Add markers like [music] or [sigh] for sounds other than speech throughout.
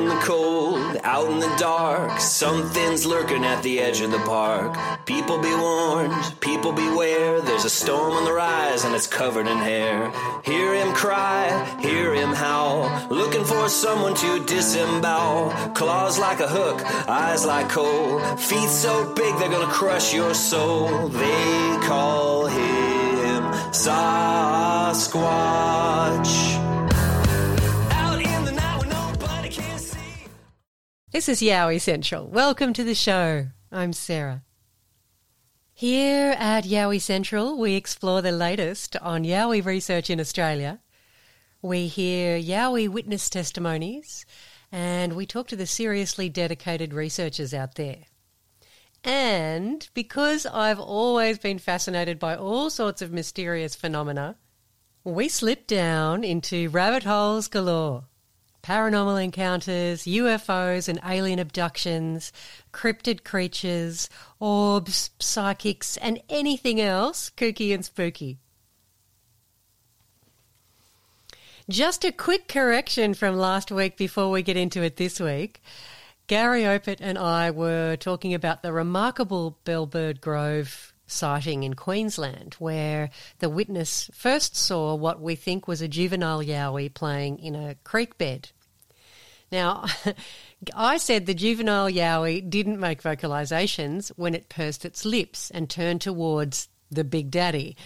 In the cold, out in the dark, something's lurking at the edge of the park. People be warned, people beware. There's a storm on the rise and it's covered in hair. Hear him cry, hear him howl, looking for someone to disembowel. Claws like a hook, eyes like coal, feet so big they're gonna crush your soul. They call him Sasquatch. This is Yowie Central. Welcome to the show. I'm Sarah. Here at Yowie Central, we explore the latest on Yowie research in Australia. We hear Yowie witness testimonies and we talk to the seriously dedicated researchers out there. And because I've always been fascinated by all sorts of mysterious phenomena, we slip down into rabbit holes galore. Paranormal encounters, UFOs and alien abductions, cryptid creatures, orbs, psychics, and anything else kooky and spooky. Just a quick correction from last week before we get into it this week. Gary Opit and I were talking about the remarkable Bellbird Grove sighting in Queensland, where the witness first saw what we think was a juvenile yowie playing in a creek bed. Now, [laughs] I said the juvenile yowie didn't make vocalizations when it pursed its lips and turned towards the Big Daddy.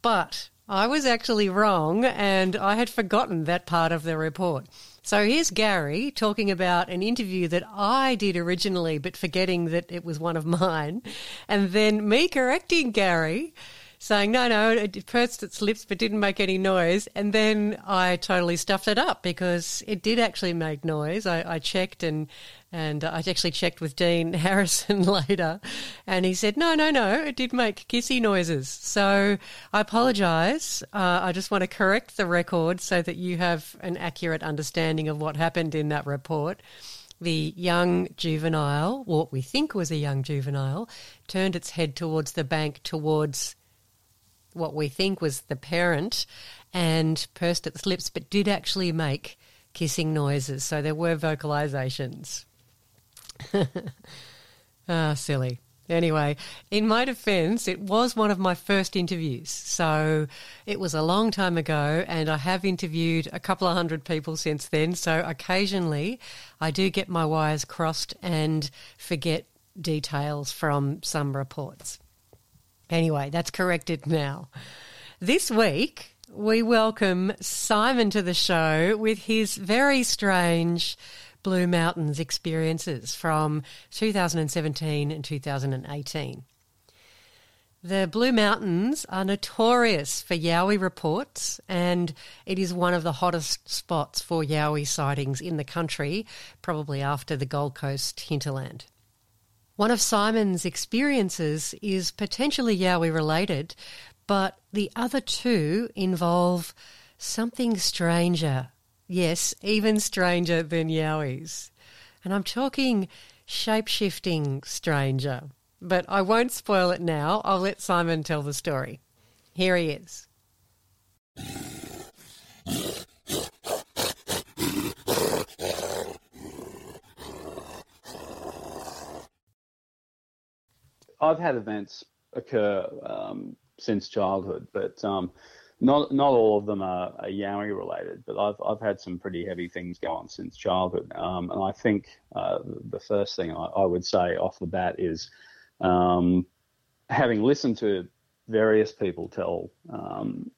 But I was actually wrong and I had forgotten that part of the report. So here's Gary talking about an interview that I did originally, but forgetting that it was one of mine. And then me correcting Gary, saying, no, no, it pursed its lips but didn't make any noise. And then I totally stuffed it up because it did actually make noise. I, I checked and and I actually checked with Dean [laughs] Harrison later, and he said, no, no, no, it did make kissy noises. So I apologise. Uh, I just want to correct the record so that you have an accurate understanding of what happened in that report. The young juvenile, what we think was a young juvenile, turned its head towards the bank, towards what we think was the parent, and pursed its lips, but did actually make kissing noises. So there were vocalizations. [laughs] ah, silly. Anyway, in my defense, it was one of my first interviews. So it was a long time ago, and I have interviewed a couple of hundred people since then. So occasionally I do get my wires crossed and forget details from some reports. Anyway, that's corrected now. This week, we welcome Simon to the show with his very strange Blue Mountains experiences from 2017 and 2018. The Blue Mountains are notorious for Yowie reports, and it is one of the hottest spots for Yowie sightings in the country, probably after the Gold Coast hinterland. One of Simon's experiences is potentially Yowie related, but the other two involve something stranger. Yes, even stranger than Yowies. And I'm talking shape shifting stranger. But I won't spoil it now. I'll let Simon tell the story. Here he is. I've had events occur um, since childhood, but um, not not all of them are, are Yowie related. But I've I've had some pretty heavy things go on since childhood, um, and I think uh, the first thing I, I, would say off the bat is um, having listened to various people tell. Um,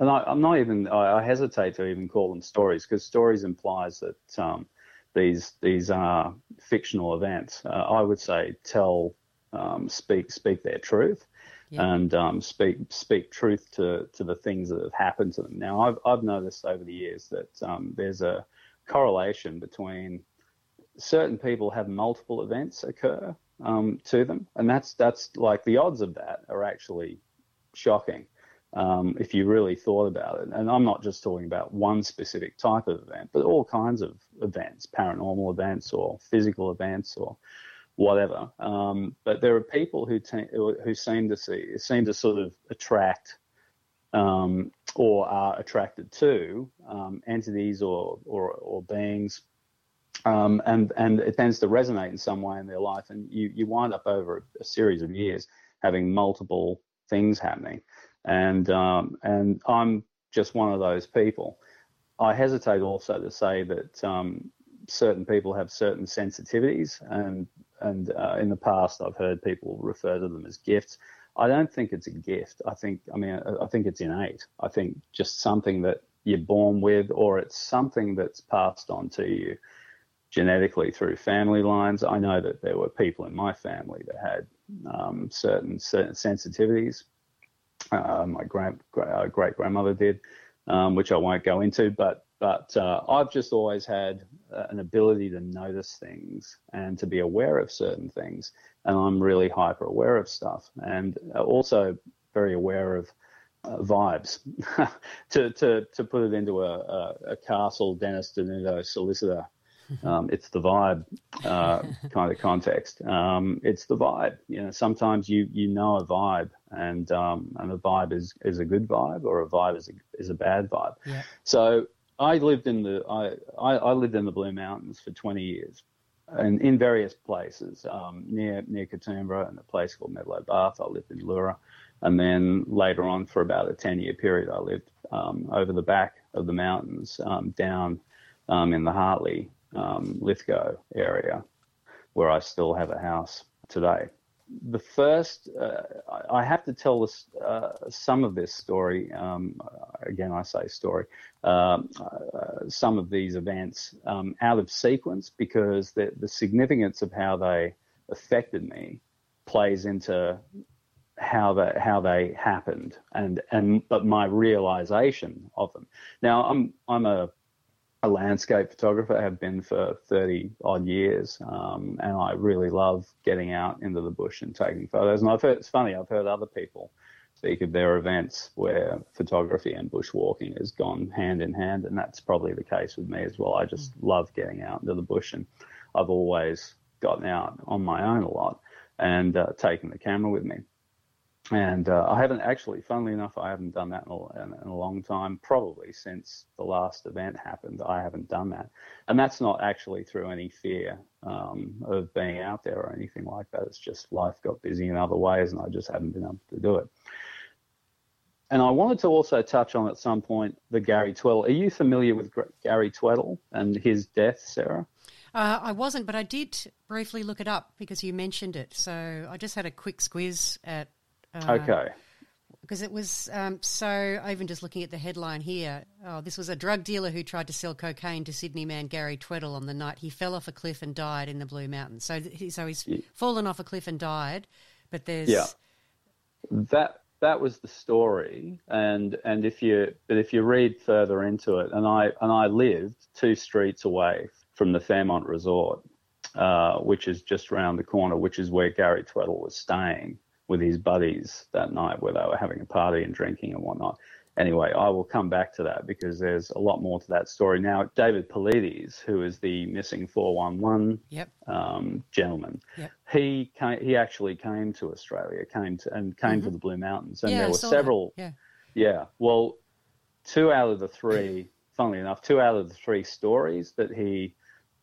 and I, am not even. I, I, hesitate to even call them stories because stories implies that um, these these are fictional events. Uh, I would say tell um, speak speak their truth yeah. and um, speak speak truth to to the things that have happened to them. Now, I've I've noticed over the years that um, there's a correlation between certain people have multiple events occur um, to them, and that's that's like the odds of that are actually shocking. Um, if you really thought about it. And I'm not just talking about one specific type of event, but all kinds of events, paranormal events or physical events or whatever. Um, but there are people who who seem to see seem to sort of attract um, or are attracted to um, entities or or, or beings. Um, and and it tends to resonate in some way in their life, and you, you wind up over a, a series of years having multiple things happening, and um, and I'm just one of those people. I hesitate also to say that um, certain people have certain sensitivities, and and uh, in the past I've heard people refer to them as gifts. I don't think it's a gift. I think, I mean, I think it's innate. I think just something that you're born with, or it's something that's passed on to you genetically through family lines. I know that there were people in my family that had um, certain, certain sensitivities. Uh, my great uh, great grandmother did, um, which I won't go into, but but uh, I've just always had uh, an ability to notice things and to be aware of certain things. And I'm really hyper aware of stuff and also very aware of uh, vibes. [laughs] to, to, to put it into a, a, a Castle Dennis Denuto solicitor, um, it's the vibe uh, [laughs] kind of context. Um, it's the vibe. You know, sometimes you, you know a vibe, and um, and a vibe is, is a good vibe, or a vibe is a, is a bad vibe. Yeah. So I lived in the I, I, lived in the Blue Mountains for 20 years, and in various places um, near near Katoomba and a place called Medlow Bath. I lived in Leura, and then later on for about a 10 year period, I lived um, over the back of the mountains um, down um, in the Hartley um, Lithgow area, where I still have a house today the first, uh, I have to tell this, uh, some of this story. Um, again, I say story. Um, uh, some of these events um, out of sequence because the, the significance of how they affected me plays into how they how they happened and and but my realization of them. Now I'm I'm a a landscape photographer. I have been for 30 odd years, um, and I really love getting out into the bush and taking photos. And I've heard it's funny. I've heard other people speak of their events where photography and bushwalking has gone hand in hand, and that's probably the case with me as well. I just love getting out into the bush, and I've always gotten out on my own a lot and uh, taking the camera with me and uh, I haven't actually, funnily enough, I haven't done that in a, in a, long time. Probably since the last event happened, I haven't done that, and that's not actually through any fear um, of being out there or anything like that. It's just life got busy in other ways, and I just haven't been able to do it. And I wanted to also touch on at some point the Gary Tweddle. Are you familiar with Gary Tweddle and his death, Sarah? Uh, I wasn't, but I did briefly look it up because you mentioned it. So I just had a quick squiz at uh, okay. Because it was um, so, even just looking at the headline here, oh, this was a drug dealer who tried to sell cocaine to Sydney man Gary Tweddle on the night he fell off a cliff and died in the Blue Mountains. So, so he's yeah. fallen off a cliff and died, but there's yeah. That that was the story, and and if you but if you read further into it, and I and I lived two streets away from the Fairmont Resort, uh, which is just around the corner, which is where Gary Tweddle was staying with his buddies that night where they were having a party and drinking and whatnot. Anyway, I will come back to that because there's a lot more to that story. Now, David Paulides, who is the missing 411 Yep. um, gentleman, Yep. he came, he actually came to Australia, came to and came to the Blue Mountains, and Mm-hmm. yeah, there were that. several. Yeah. Yeah. Well, two out of the three, funnily enough, two out of the three stories that he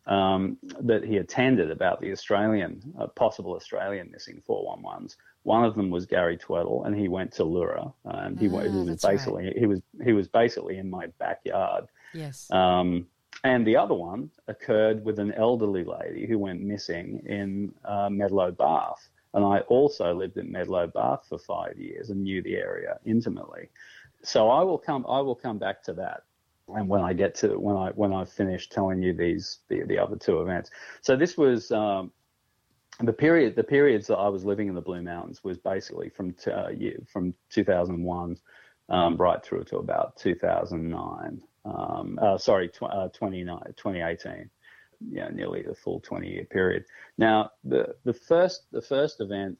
um, that he attended about the Australian, uh, possible Australian missing 411s. One of them was Gary Tweddle, and he went to Leura, and he, went, Ah, he was that's right. basically he was he was basically in my backyard. Yes. Um, and the other one occurred with an elderly lady who went missing in uh, Medlow Bath. And I also lived in Medlow Bath for five years and knew the area intimately. So I will come. I will come back to that. And when I get to when I when I've finished telling you these the, the other two events. So this was um, the period the periods that I was living in the Blue Mountains was basically from t- uh, year, from 2001 um, right through to about 2009. Um, uh, sorry, tw- uh, 2018. Yeah, nearly the full 20 year period. Now, the the first the first event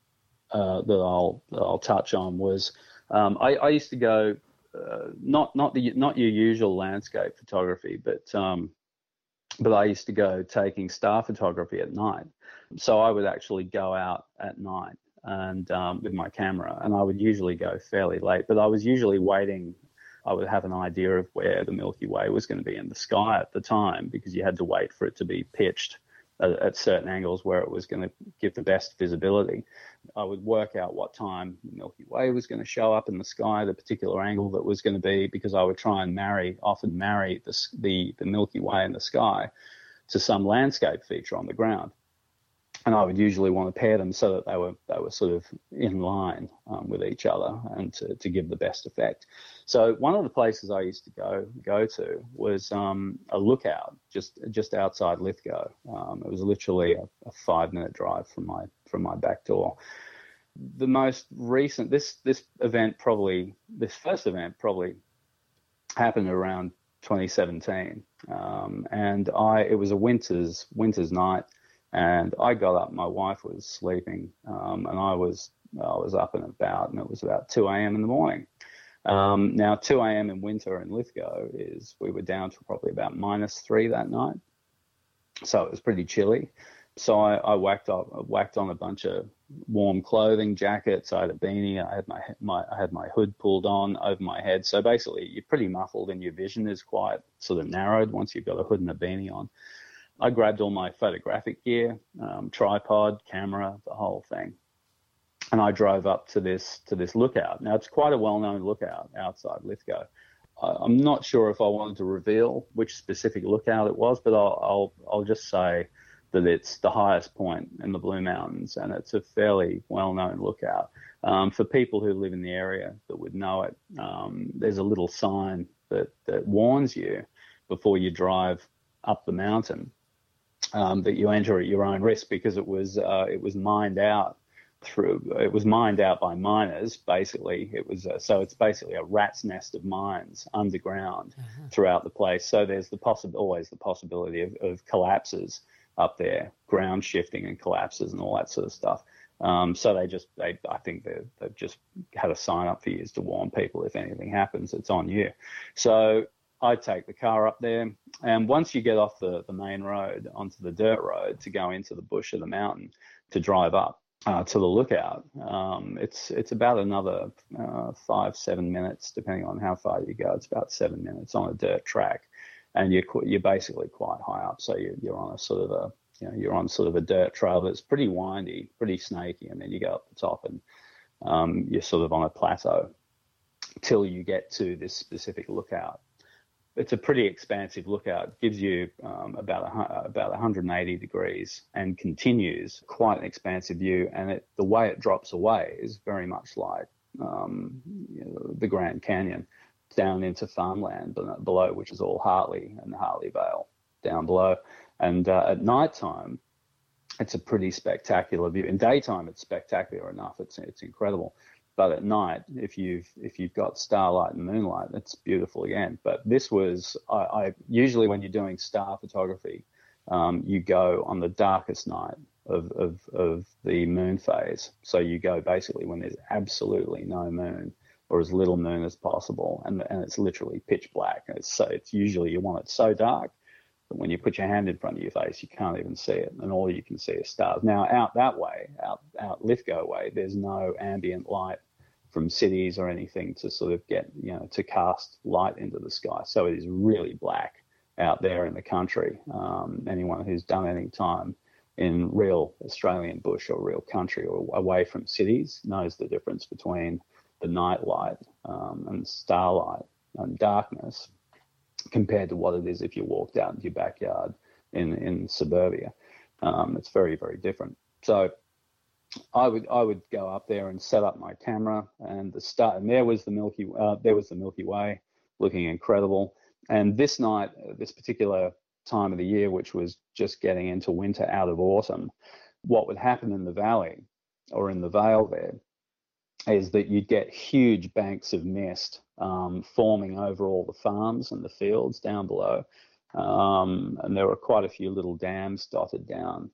uh, that I'll that I'll touch on was um, I, I used to go uh, not not the not your usual landscape photography, but um, but I used to go taking star photography at night. So I would actually go out at night and um, with my camera, and I would usually go fairly late. But I was usually waiting. I would have an idea of where the Milky Way was going to be in the sky at the time because you had to wait for it to be pitched at, certain angles where it was going to give the best visibility. I would work out what time Milky Way was going to show up in the sky, the particular angle that was going to be, because I would try and marry, often marry the, the, the Milky Way in the sky to some landscape feature on the ground. And I would usually want to pair them so that they were they were sort of in line um, with each other and to, to give the best effect. So one of the places I used to go go to was um, a lookout just just outside Lithgow. Um, it was literally a, a five minute drive from my from my back door. The most recent this this event probably this first event probably happened around 2017, um, and I it was a winter's winter's night, and I got up. My wife was sleeping, um, and I was I was up and about, and it was about 2 a.m. in the morning. Um, now 2 a.m. in winter in Lithgow is we were down to probably about minus three that night, so it was pretty chilly. So I, I whacked up, whacked on a bunch of warm clothing, jackets. I had a beanie. I had my, my I had my hood pulled on over my head. So basically, you're pretty muffled, and your vision is quite sort of narrowed once you've got a hood and a beanie on. I grabbed all my photographic gear, um, tripod, camera, the whole thing, and I drove up to this to this lookout. Now it's quite a well-known lookout outside Lithgow. I, I'm not sure if I wanted to reveal which specific lookout it was, but I'll I'll, I'll just say that it's the highest point in the Blue Mountains, and it's a fairly well-known lookout. Um, for people who live in the area that would know it, um, there's a little sign that, that warns you before you drive up the mountain um, that you enter at your own risk because it was uh, it was mined out through it was mined out by miners basically. It was uh, so it's basically a rat's nest of mines underground throughout the place. So there's the possible always the possibility of, of collapses up there ground shifting and collapses and all that sort of stuff. Um, so they just they I think they they've just had a sign up for years to warn people if anything happens it's on you. So I take the car up there, and once you get off the, the main road onto the dirt road to go into the bush of the mountain to drive up uh, to the lookout, um, it's it's about another uh, five seven minutes depending on how far you go. It's about seven minutes on a dirt track, and you're you're basically quite high up, so you're, you're on a sort of a you know you're on sort of a dirt trail that's pretty windy, pretty snaky, and then you go up the top and um, you're sort of on a plateau till you get to this specific lookout it's a pretty expansive lookout. It gives you um, about a, about 180 degrees and continues quite an expansive view. And it, the way it drops away is very much like um, you know, the Grand Canyon down into farmland below, which is all Hartley and the Hartley Vale down below. And uh, at night time, it's a pretty spectacular view. In daytime, it's spectacular enough. It's it's incredible. But at night, if you've if you've got starlight and moonlight, it's beautiful again. But this was I, I usually when you're doing star photography, um, you go on the darkest night of, of, of the moon phase. So you go basically when there's absolutely no moon or as little moon as possible, and, and it's literally pitch black. It's so it's usually you want it so dark that when you put your hand in front of your face, you can't even see it, and all you can see is stars. Now out that way, out out Lithgow way, there's no ambient light from cities or anything to sort of get you know to cast light into the sky. So it is really black out there in the country. Um, anyone who's done any time in real Australian bush or real country or away from cities knows the difference between the night light um, and starlight and darkness compared to what it is if you walked out into your backyard in, in suburbia. Um, it's very, very different. So I would I would go up there and set up my camera and the start and there was the Milky uh, there was the Milky Way looking incredible. And this night, this particular time of the year, which was just getting into winter out of autumn, what would happen in the valley or in the vale there is that you'd get huge banks of mist um, forming over all the farms and the fields down below. Um, and there were quite a few little dams dotted down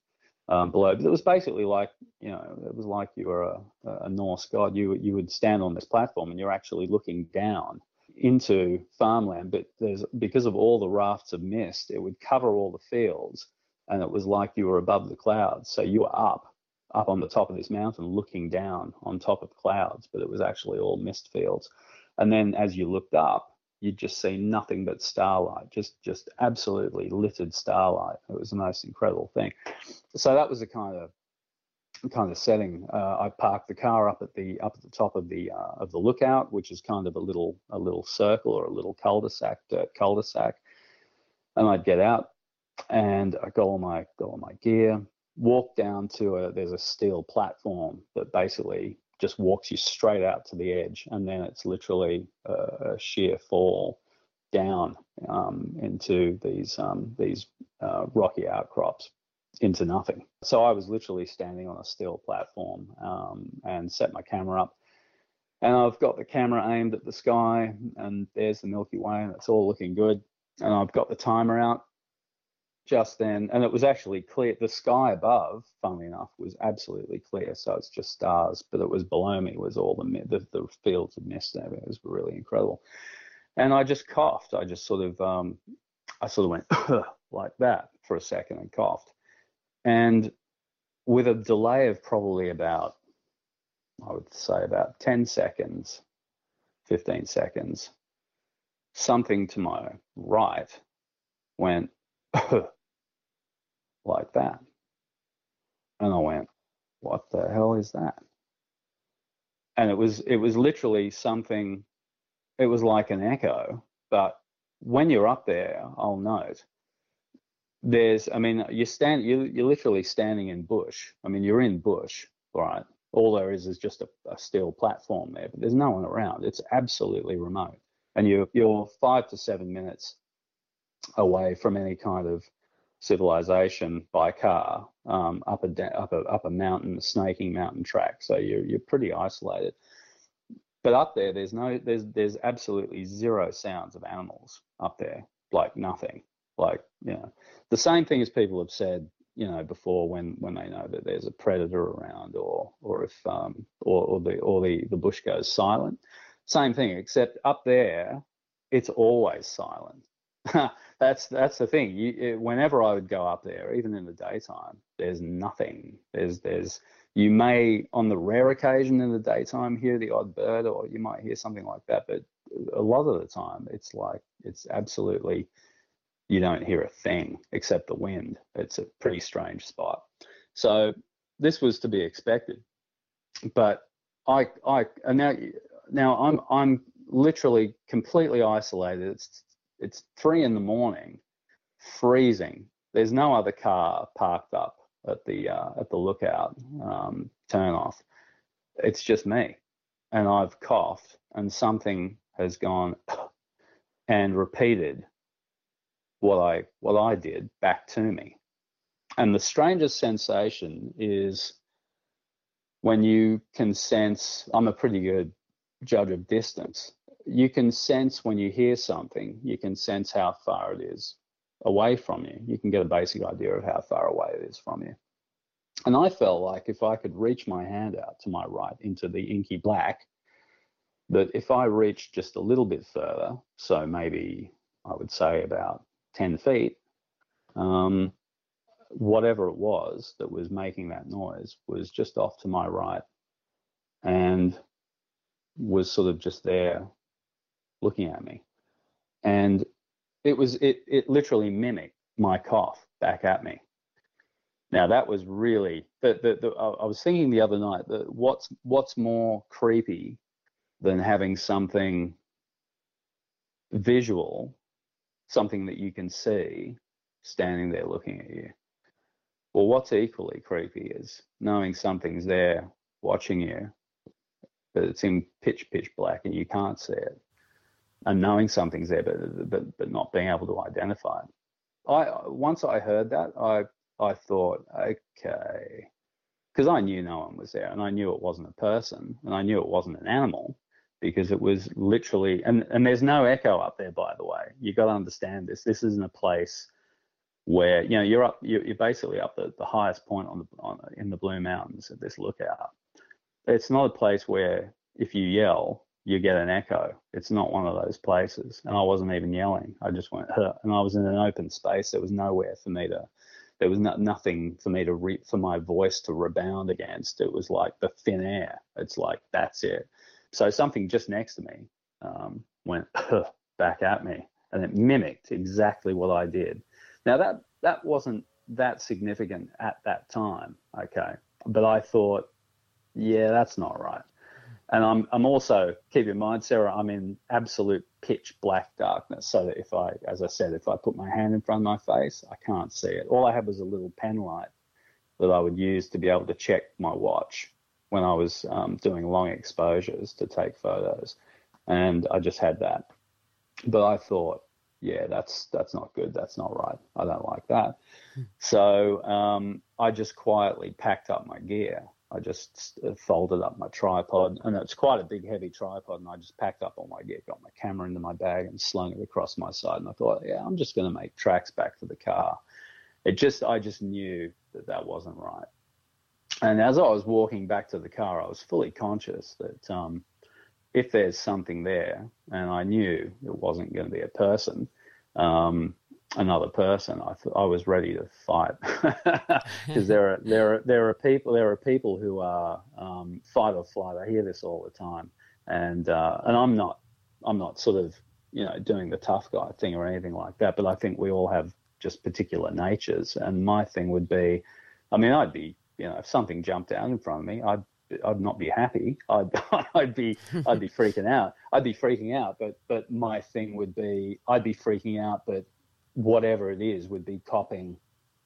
um, below. But it was basically like, you know, it was like you were a, a Norse god. You you would stand on this platform and you're actually looking down into farmland, but there's because of all the rafts of mist, it would cover all the fields, and it was like you were above the clouds. So you were up, up on the top of this mountain, looking down on top of clouds, but it was actually all mist fields. And then as you looked up, you'd just see nothing but starlight, just just absolutely littered starlight. It was the most incredible thing. So that was the kind of kind of setting. Uh, I parked the car up at the up at the top of the uh, of the lookout, which is kind of a little a little circle or a little cul-de-sac dirt cul-de-sac, and I'd get out and I go on my go on my gear, walk down to a there's a steel platform that basically just walks you straight out to the edge, and then it's literally a, a sheer fall down um, into these um, these uh, rocky outcrops into nothing. So I was literally standing on a steel platform um, and set my camera up. And I've got the camera aimed at the sky, and there's the Milky Way, and it's all looking good. And I've got the timer out just then, and it was actually clear. The sky above, funnily enough, was absolutely clear, so it's just stars. But it was below me was all the the, the fields of mist. It was really incredible. And I just coughed. I just sort of, um, I sort of went [coughs] like that for a second and coughed. And with a delay of probably about, I would say about 10 seconds, 15 seconds, something to my right went [coughs] like that. And I went, what the hell is that? And it was it was literally something it was like an echo, but when you're up there, I'll note there's i mean you stand you, you're literally standing in bush i mean you're in bush right all there is is just a, a steel platform there but there's no one around it's absolutely remote and you're you're five to seven minutes away from any kind of civilization by car um, up a up a up a mountain snaking mountain track so you're you're pretty isolated but up there there's no there's there's absolutely zero sounds of animals up there like nothing like you know the same thing as people have said, you know, before when when they know that there's a predator around, or or if um, or, or the or the the bush goes silent. Same thing, except up there, it's always silent. [laughs] that's that's the thing. You, it, whenever I would go up there, even in the daytime, there's nothing. There's there's you may on the rare occasion in the daytime hear the odd bird, or you might hear something like that, but a lot of the time it's like it's absolutely you don't hear a thing except the wind. It's a pretty strange spot. So this was to be expected, but I I now now I'm I'm literally completely isolated. It's it's three in the morning, freezing. There's no other car parked up at the uh, at the lookout um, turn off. It's just me, and I've coughed, and something has gone [coughs] and repeated what I what I did back to me. And the strangest sensation is when you can sense I'm a pretty good judge of distance. You can sense when you hear something, you can sense how far it is away from you. You can get a basic idea of how far away it is from you. and I felt like if I could reach my hand out to my right into the inky black, that if I reached just a little bit further, so maybe I would say about 10 feet, um, whatever it was that was making that noise was just off to my right and was sort of just there looking at me. And it was it it literally mimicked my cough back at me. Now that was really the, the, the I was thinking the other night that what's what's more creepy than having something visual, something that you can see standing there looking at you. Well, what's equally creepy is knowing something's there watching you, but it's in pitch pitch black and you can't see it, and knowing something's there, but but but not being able to identify it. I once I heard that, I I thought, okay, because I knew no one was there, and I knew it wasn't a person, and I knew it wasn't an animal, because it was literally, and and there's no echo up there, by the way. You got to understand this. This isn't a place where you know you're up you're, you're basically up the, the highest point on the on, in the blue mountains at this lookout it's not a place where if you yell you get an echo. It's not one of those places. And i wasn't even yelling. I just went huh, and i was in an open space. There was nowhere for me to there was not, nothing for me to re, for my voice to rebound against. It was like the thin air. It's like that's it. So something just next to me um, went huh, back at me. And it mimicked exactly what i did. Now that that wasn't that significant at that time, okay. But I thought, yeah, that's not right. And I'm I'm also keep in mind, Sarah, I'm in absolute pitch black darkness. So that if I, as I said, if I put my hand in front of my face, I can't see it. All I had was a little pen light that I would use to be able to check my watch when I was um, doing long exposures to take photos, and I just had that. But I thought, yeah, that's that's not good. That's not right. I don't like that. Hmm. So um, I just quietly packed up my gear. I just folded up my tripod, and it's quite a big, heavy tripod. And I just packed up all my gear, got my camera into my bag, and slung it across my side. And I thought, yeah, I'm just going to make tracks back to the car. It just, I just knew that that wasn't right. And as I was walking back to the car, I was fully conscious that um, if there's something there, and I knew it wasn't going to be a person, um, another person, I th- I was ready to fight [laughs] [laughs] because there are there are there are people there are people who are um, fight or flight. I hear this all the time, and uh, and I'm not I'm not sort of you know doing the tough guy thing or anything like that, but I think we all have just particular natures, and my thing would be, I mean, I'd be you know if something jumped out in front of me, I'd I'd not be happy. I'd [laughs] I'd be I'd be freaking out. I'd be freaking out. But but my thing would be I'd be freaking out. But whatever it is would be copping,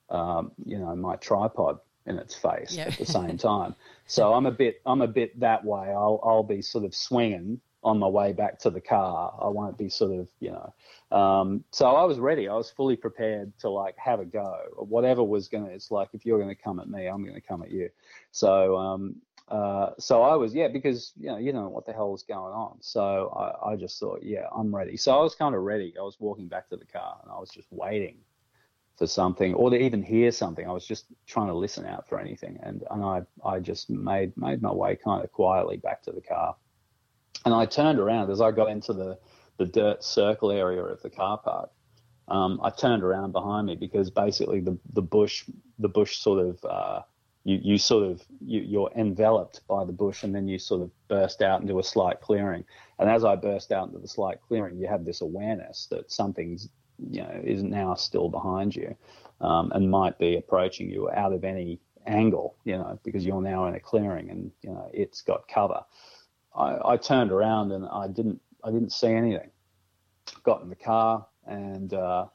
um, you know, my tripod in its face yeah. at the same [laughs] time. So I'm a bit I'm a bit that way. I'll I'll be sort of swinging on my way back to the car. I won't be sort of you know. Um, so I was ready. I was fully prepared to like have a go. Whatever was gonna. It's like if you're gonna come at me, I'm gonna come at you. So um, uh, so I was, yeah, because you know, you know what the hell was going on. So I, I just thought, yeah, I'm ready. So I was kind of ready. I was walking back to the car and I was just waiting for something or to even hear something. I was just trying to listen out for anything. And, and I, I just made, made my way kind of quietly back to the car. And I turned around as I got into the, the dirt circle area of the car park. Um, I turned around behind me because basically the, the bush, the bush sort of, uh, you, you sort of you, you're enveloped by the bush and then you sort of burst out into a slight clearing. And as i burst out into the slight clearing you have this awareness that something's you know is now still behind you um, and might be approaching you out of any angle you know because you're now in a clearing and you know it's got cover. I, I turned around and i didn't i didn't see anything. Got in the car and uh,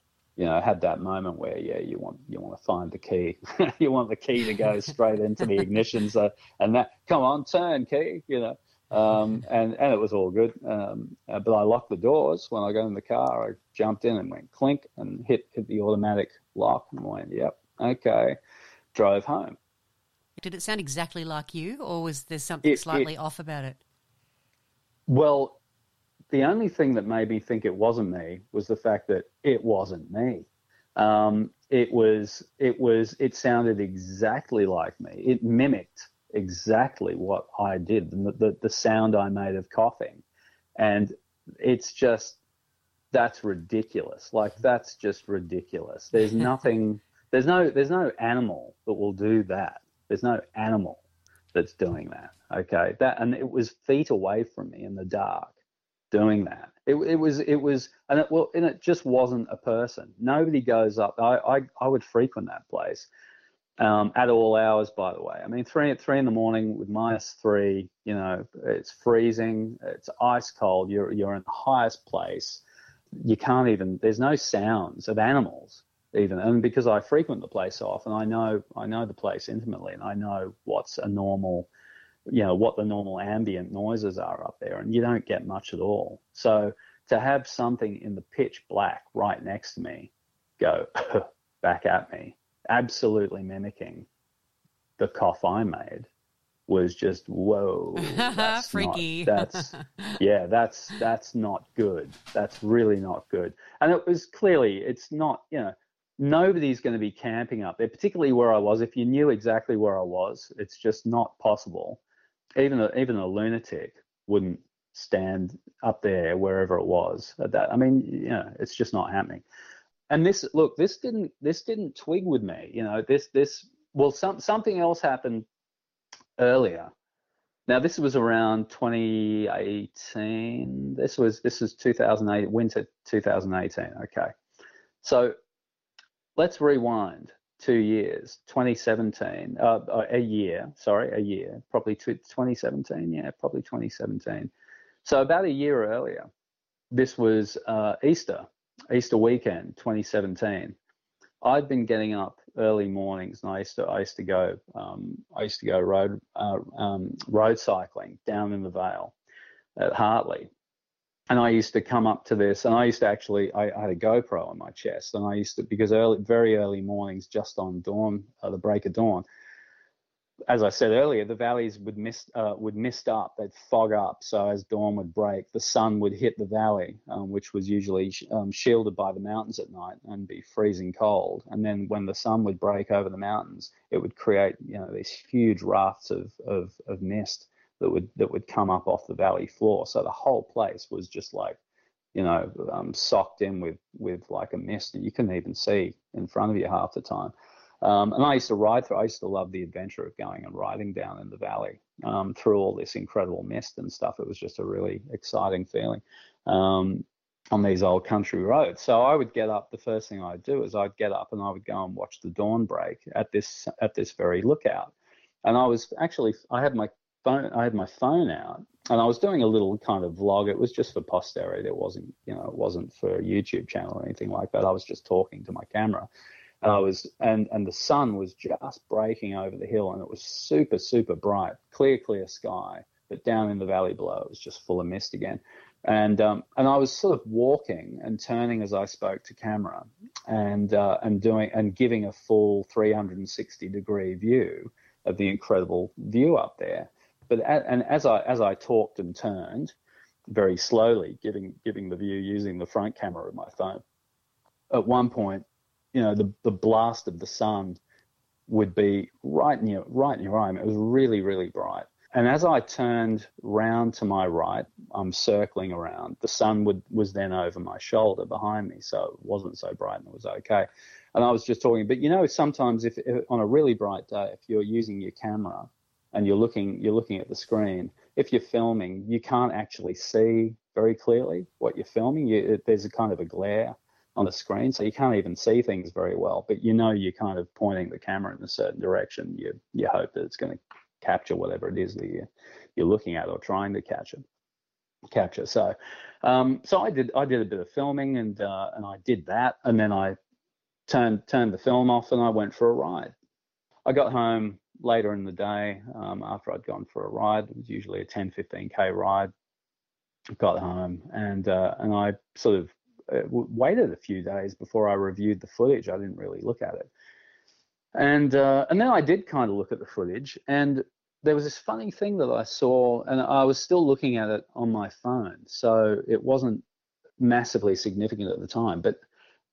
you know, had that moment where, yeah, you want you want to find the key, [laughs] you want the key to go straight into the ignition. So, and that, come on, turn key, you know, um, [laughs] and and it was all good. Um, uh, but I locked the doors when I got in the car. I jumped in and went clink and hit hit the automatic lock and went, yep, okay. Drove home. Did it sound exactly like you, or was there something it, slightly it, off about it? Well, the only thing that made me think it wasn't me was the fact that it wasn't me. Um, it was it was it sounded exactly like me. It mimicked exactly what I did, the, the, the sound I made of coughing, and it's just that's ridiculous. Like that's just ridiculous. There's [laughs] nothing. There's no. There's no animal that will do that. There's no animal that's doing that. Okay. That and it was feet away from me in the dark, doing that. It, it was. It was. And it well. And it just wasn't a person. Nobody goes up. I. I, I would frequent that place. Um, at all hours, by the way. I mean, three at three in the morning with minus three. You know, it's freezing. It's ice cold. You're you're in the highest place you can't even there's no sounds of animals even and because I frequent the place often I know I know the place intimately and I know what's a normal you know what the normal ambient noises are up there and you don't get much at all. So to have something in the pitch black right next to me go [laughs] back at me absolutely mimicking the cough I made was just whoa that's [laughs] freaky. not, that's yeah that's that's not good. That's really not good. And it was clearly it's not you know nobody's going to be camping up there particularly where i was. If you knew exactly where i was it's just not possible even a, even a lunatic wouldn't stand up there wherever it was at that i mean you know it's just not happening and this look this didn't this didn't twig with me you know this this well some something else happened earlier. Now this was around 2018. This was this is 2008 winter 2018. Okay, so let's rewind two years. 2017, uh, uh, a year. Sorry, a year. Probably 2017. Yeah, probably 2017. So about a year earlier, this was uh, Easter, Easter weekend, 2017. I'd been getting up early mornings, and I used to I used to go um, I used to go road uh, um, road cycling down in the Vale at Hartley, and I used to come up to this, and I used to actually I, I had a GoPro on my chest, and I used to because early very early mornings, just on dawn, uh, the break of dawn, as I said earlier, the valleys would mist uh, would mist up, they'd fog up. So as dawn would break, the sun would hit the valley, um, which was usually um, shielded by the mountains at night and be freezing cold. And then when the sun would break over the mountains, it would create you know these huge rafts of of, of mist that would that would come up off the valley floor. So the whole place was just like you know um, socked in with with like a mist, and you couldn't even see in front of you half the time. Um, and I used to ride through, I used to love the adventure of going and riding down in the valley um, through all this incredible mist and stuff. It was just a really exciting feeling um, on these old country roads. So I would get up, the first thing I'd do is I'd get up and I would go and watch the dawn break at this, at this very lookout. And I was actually, I had my phone, I had my phone out and I was doing a little kind of vlog. It was just for posterity. It wasn't, you know, it wasn't for a YouTube channel or anything like that. I was just talking to my camera and I was and and the sun was just breaking over the hill, and it was super super bright, clear clear sky. But down in the valley below, it was just full of mist again. And um, and I was sort of walking and turning as I spoke to camera, and uh, and doing and giving a full 360 degree view of the incredible view up there. But at, and as I as I talked and turned, very slowly, giving giving the view using the front camera of my phone. At one point, you know, the, the blast of the sun would be right your, right your eye. It was really, really bright. And as I turned round to my right, I'm circling around. The sun would, was then over my shoulder behind me, so it wasn't so bright and it was okay. And I was just talking, but you know, sometimes if, if on a really bright day, if you're using your camera and you're looking, you're looking at the screen, if you're filming, you can't actually see very clearly what you're filming. You, there's a kind of a glare on the screen, so you can't even see things very well. But you know you're kind of pointing the camera in a certain direction. You you hope that it's going to capture whatever it is that you you're looking at or trying to capture. Capture. So, um, so I did I did a bit of filming and uh, and I did that, and then I turned turned the film off and I went for a ride. I got home later in the day um, after I'd gone for a ride. It was usually a 10, 15k ride. Got home and uh, and I sort of uh, waited a few days before I reviewed the footage. I didn't really look at it, and uh, and then I did kind of look at the footage, and there was this funny thing that I saw, and I was still looking at it on my phone, so it wasn't massively significant at the time. But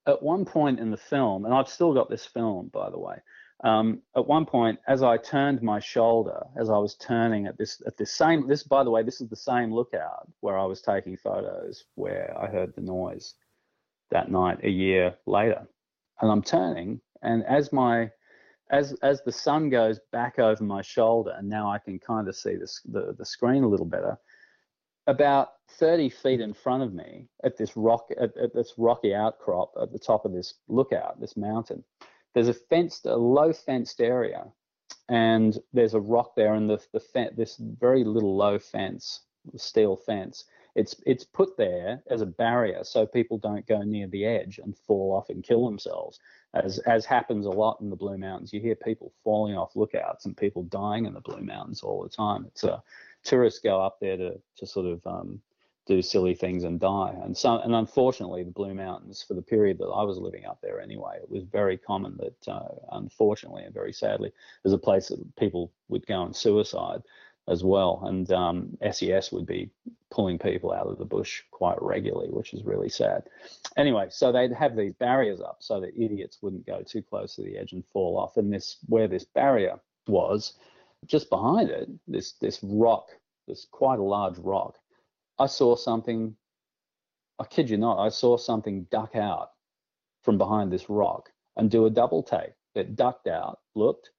at one point in the film, and I've still got this film, by the way. Um, at one point, as I turned my shoulder, as I was turning at this at this same this by the way, this is the same lookout where I was taking photos where I heard the noise that night a year later, and I'm turning, and as my as as the sun goes back over my shoulder, and now I can kind of see the the screen a little better. About 30 feet in front of me, at this rock at, at this rocky outcrop at the top of this lookout, this mountain, there's a fenced, a low fenced area, and there's a rock there, and the the this very little low fence, steel fence, it's it's put there as a barrier so people don't go near the edge and fall off and kill themselves as as happens a lot in the Blue Mountains. You hear people falling off lookouts and people dying in the Blue Mountains all the time. It's a tourists go up there to to sort of um, do silly things and die. And so and unfortunately, the Blue Mountains for the period that I was living up there anyway, it was very common that uh, unfortunately and very sadly, there's a place that people would go and suicide as well. And um, SES would be pulling people out of the bush quite regularly, which is really sad. Anyway, so they'd have these barriers up so that idiots wouldn't go too close to the edge and fall off. And this, where this barrier was, just behind it, this this rock, this quite a large rock, I saw something. I kid you not, I saw something duck out from behind this rock and do a double take. It ducked out, looked,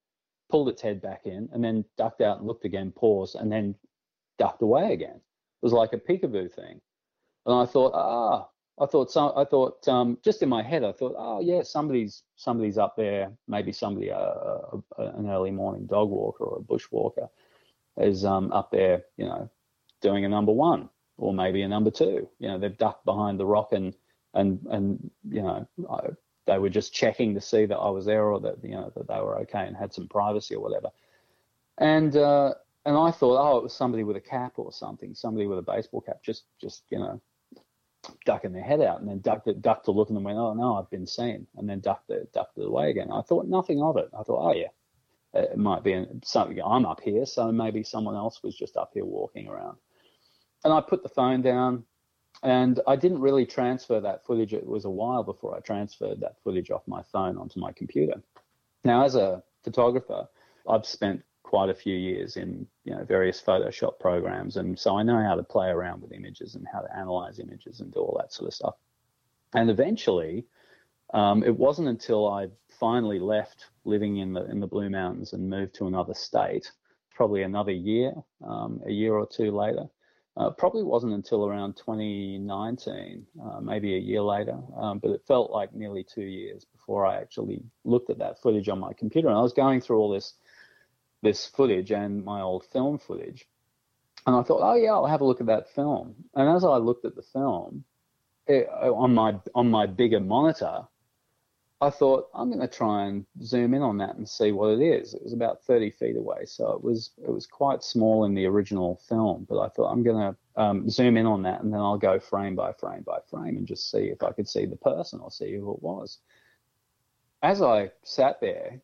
pulled its head back in, and then ducked out and looked again, paused, and then ducked away again. It was like a peekaboo thing. And I thought, ah, I thought some, I thought um, just in my head, I thought, oh yeah, somebody's somebody's up there. Maybe somebody, uh, uh, an early morning dog walker or a bushwalker, is um, up there, you know, doing a number one or maybe a number two. You know, they've ducked behind the rock and and and you know, I, they were just checking to see that I was there or that you know that they were okay and had some privacy or whatever. And uh, and I thought, oh, it was somebody with a cap or something, somebody with a baseball cap, just just you know, ducking their head out, and then ducked ducked to look and then went, oh no, I've been seen, and then ducked it, ducked it away again. I thought nothing of it. I thought, oh yeah, it might be something. I'm up here, so maybe someone else was just up here walking around. And I put the phone down, and I didn't really transfer that footage. It was a while before I transferred that footage off my phone onto my computer. Now, as a photographer, I've spent quite a few years in you know various Photoshop programs, and so I know how to play around with images and how to analyze images and do all that sort of stuff. And eventually, um, it wasn't until I finally left living in the in the Blue Mountains and moved to another state, probably another year, um, a year or two later, uh, probably wasn't until around 2019, uh, maybe a year later, um, but it felt like nearly two years before I actually looked at that footage on my computer. And I was going through all this this footage and my old film footage, and I thought, oh yeah, I'll have a look at that film. And as I looked at the film it, on my on my bigger monitor, I thought I'm going to try and zoom in on that and see what it is. It was about 30 feet away, so it was it was quite small in the original film. But I thought I'm going to um, zoom in on that and then I'll go frame by frame by frame and just see if I could see the person or see who it was. As I sat there,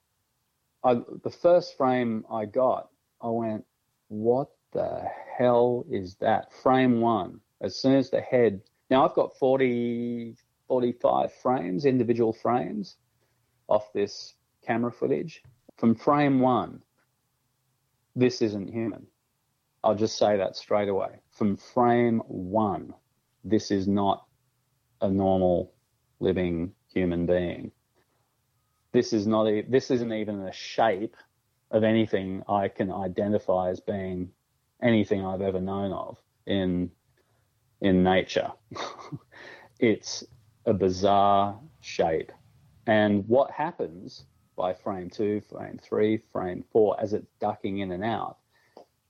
I, the first frame I got, I went, "What the hell is that?" Frame one. As soon as the head. Now I've got 40 45 frames, individual frames off this camera footage. From frame one, this isn't human. I'll just say that straight away. From frame one, this is not a normal living human being. This is not a, this isn't even a shape of anything I can identify as being anything I've ever known of in in nature. [laughs] it's a bizarre shape. And what happens by frame two, frame three, frame four, as it's ducking in and out,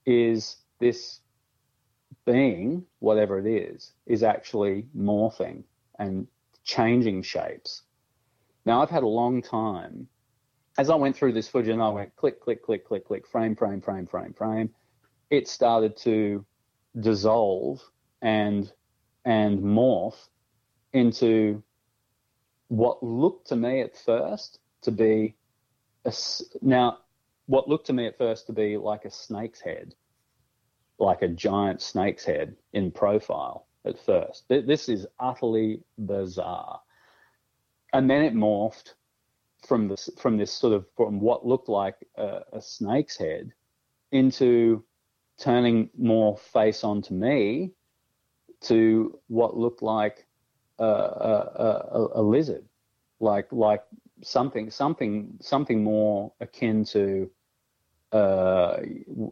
is this being, whatever it is, is actually morphing and changing shapes. Now, I've had a long time, as I went through this footage and I went click, click, click, click, click, frame, frame, frame, frame, frame, it started to dissolve and and morph into what looked to me at first to be a, now what looked to me at first to be like a snake's head, like a giant snake's head in profile at first. This is utterly bizarre. and then it morphed from this from this sort of from what looked like a, a snake's head into turning more face onto me to what looked like a, a, a, lizard, like like something something something more akin to uh,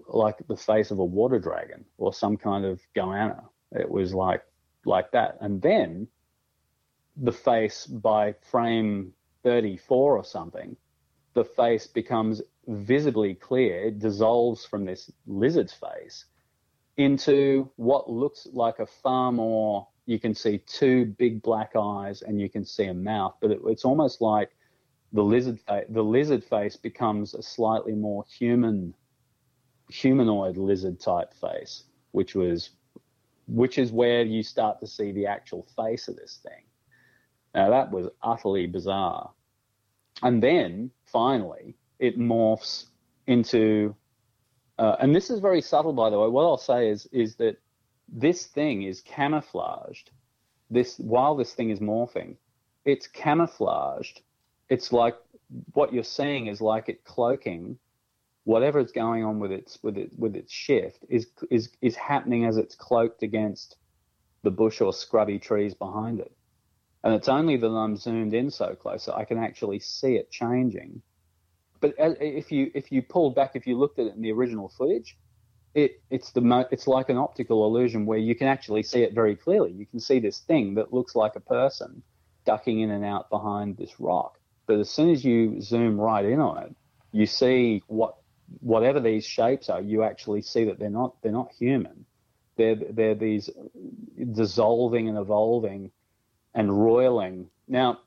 like the face of a water dragon or some kind of goanna. It was like like that, and then the face by frame 34 or something, the face becomes visibly clear, it dissolves from this lizard's face into what looks like a far more you can see two big black eyes and you can see a mouth, but it, it's almost like the lizard the lizard face becomes a slightly more human humanoid lizard type face, which was which is where you start to see the actual face of this thing. Now that was utterly bizarre. And then finally it morphs into uh, and this is very subtle by the way. What I'll say is is that this thing is camouflaged. This while this thing is morphing, it's camouflaged. It's like what you're seeing is like it cloaking whatever is going on with its with it with its shift is is is happening as it's cloaked against the bush or scrubby trees behind it. And it's only that I'm zoomed in so close that I can actually see it changing. But uh, if you if you pulled back, if you looked at it in the original footage, it it's the it's like an optical illusion where you can actually see it very clearly. You can see this thing that looks like a person ducking in and out behind this rock. But as soon as you zoom right in on it, you see what whatever these shapes are. You actually see that they're not they're not human. They're they're these dissolving and evolving and roiling. Now,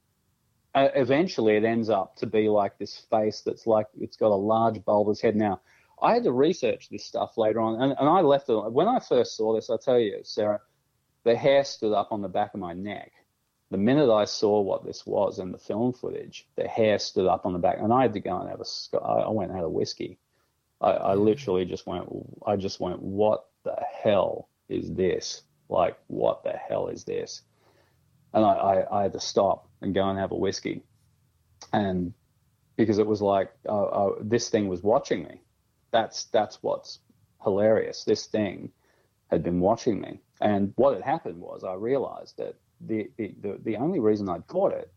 eventually, it ends up to be like this face that's like it's got a large bulbous head. Now, I had to research this stuff later on, and, and I left it. When I first saw this, I tell you, Sarah, the hair stood up on the back of my neck. The minute I saw what this was in the film footage, the hair stood up on the back, and I had to go and have a. I went and had a whiskey. I, I literally just went. I just went. What the hell is this? Like, what the hell is this? And I, I, I had to stop and go and have a whiskey, and because it was like, uh, uh, this thing was watching me that's that's what's hilarious. This thing had been watching me, and what had happened was I realized that the the the, the only reason I'd caught it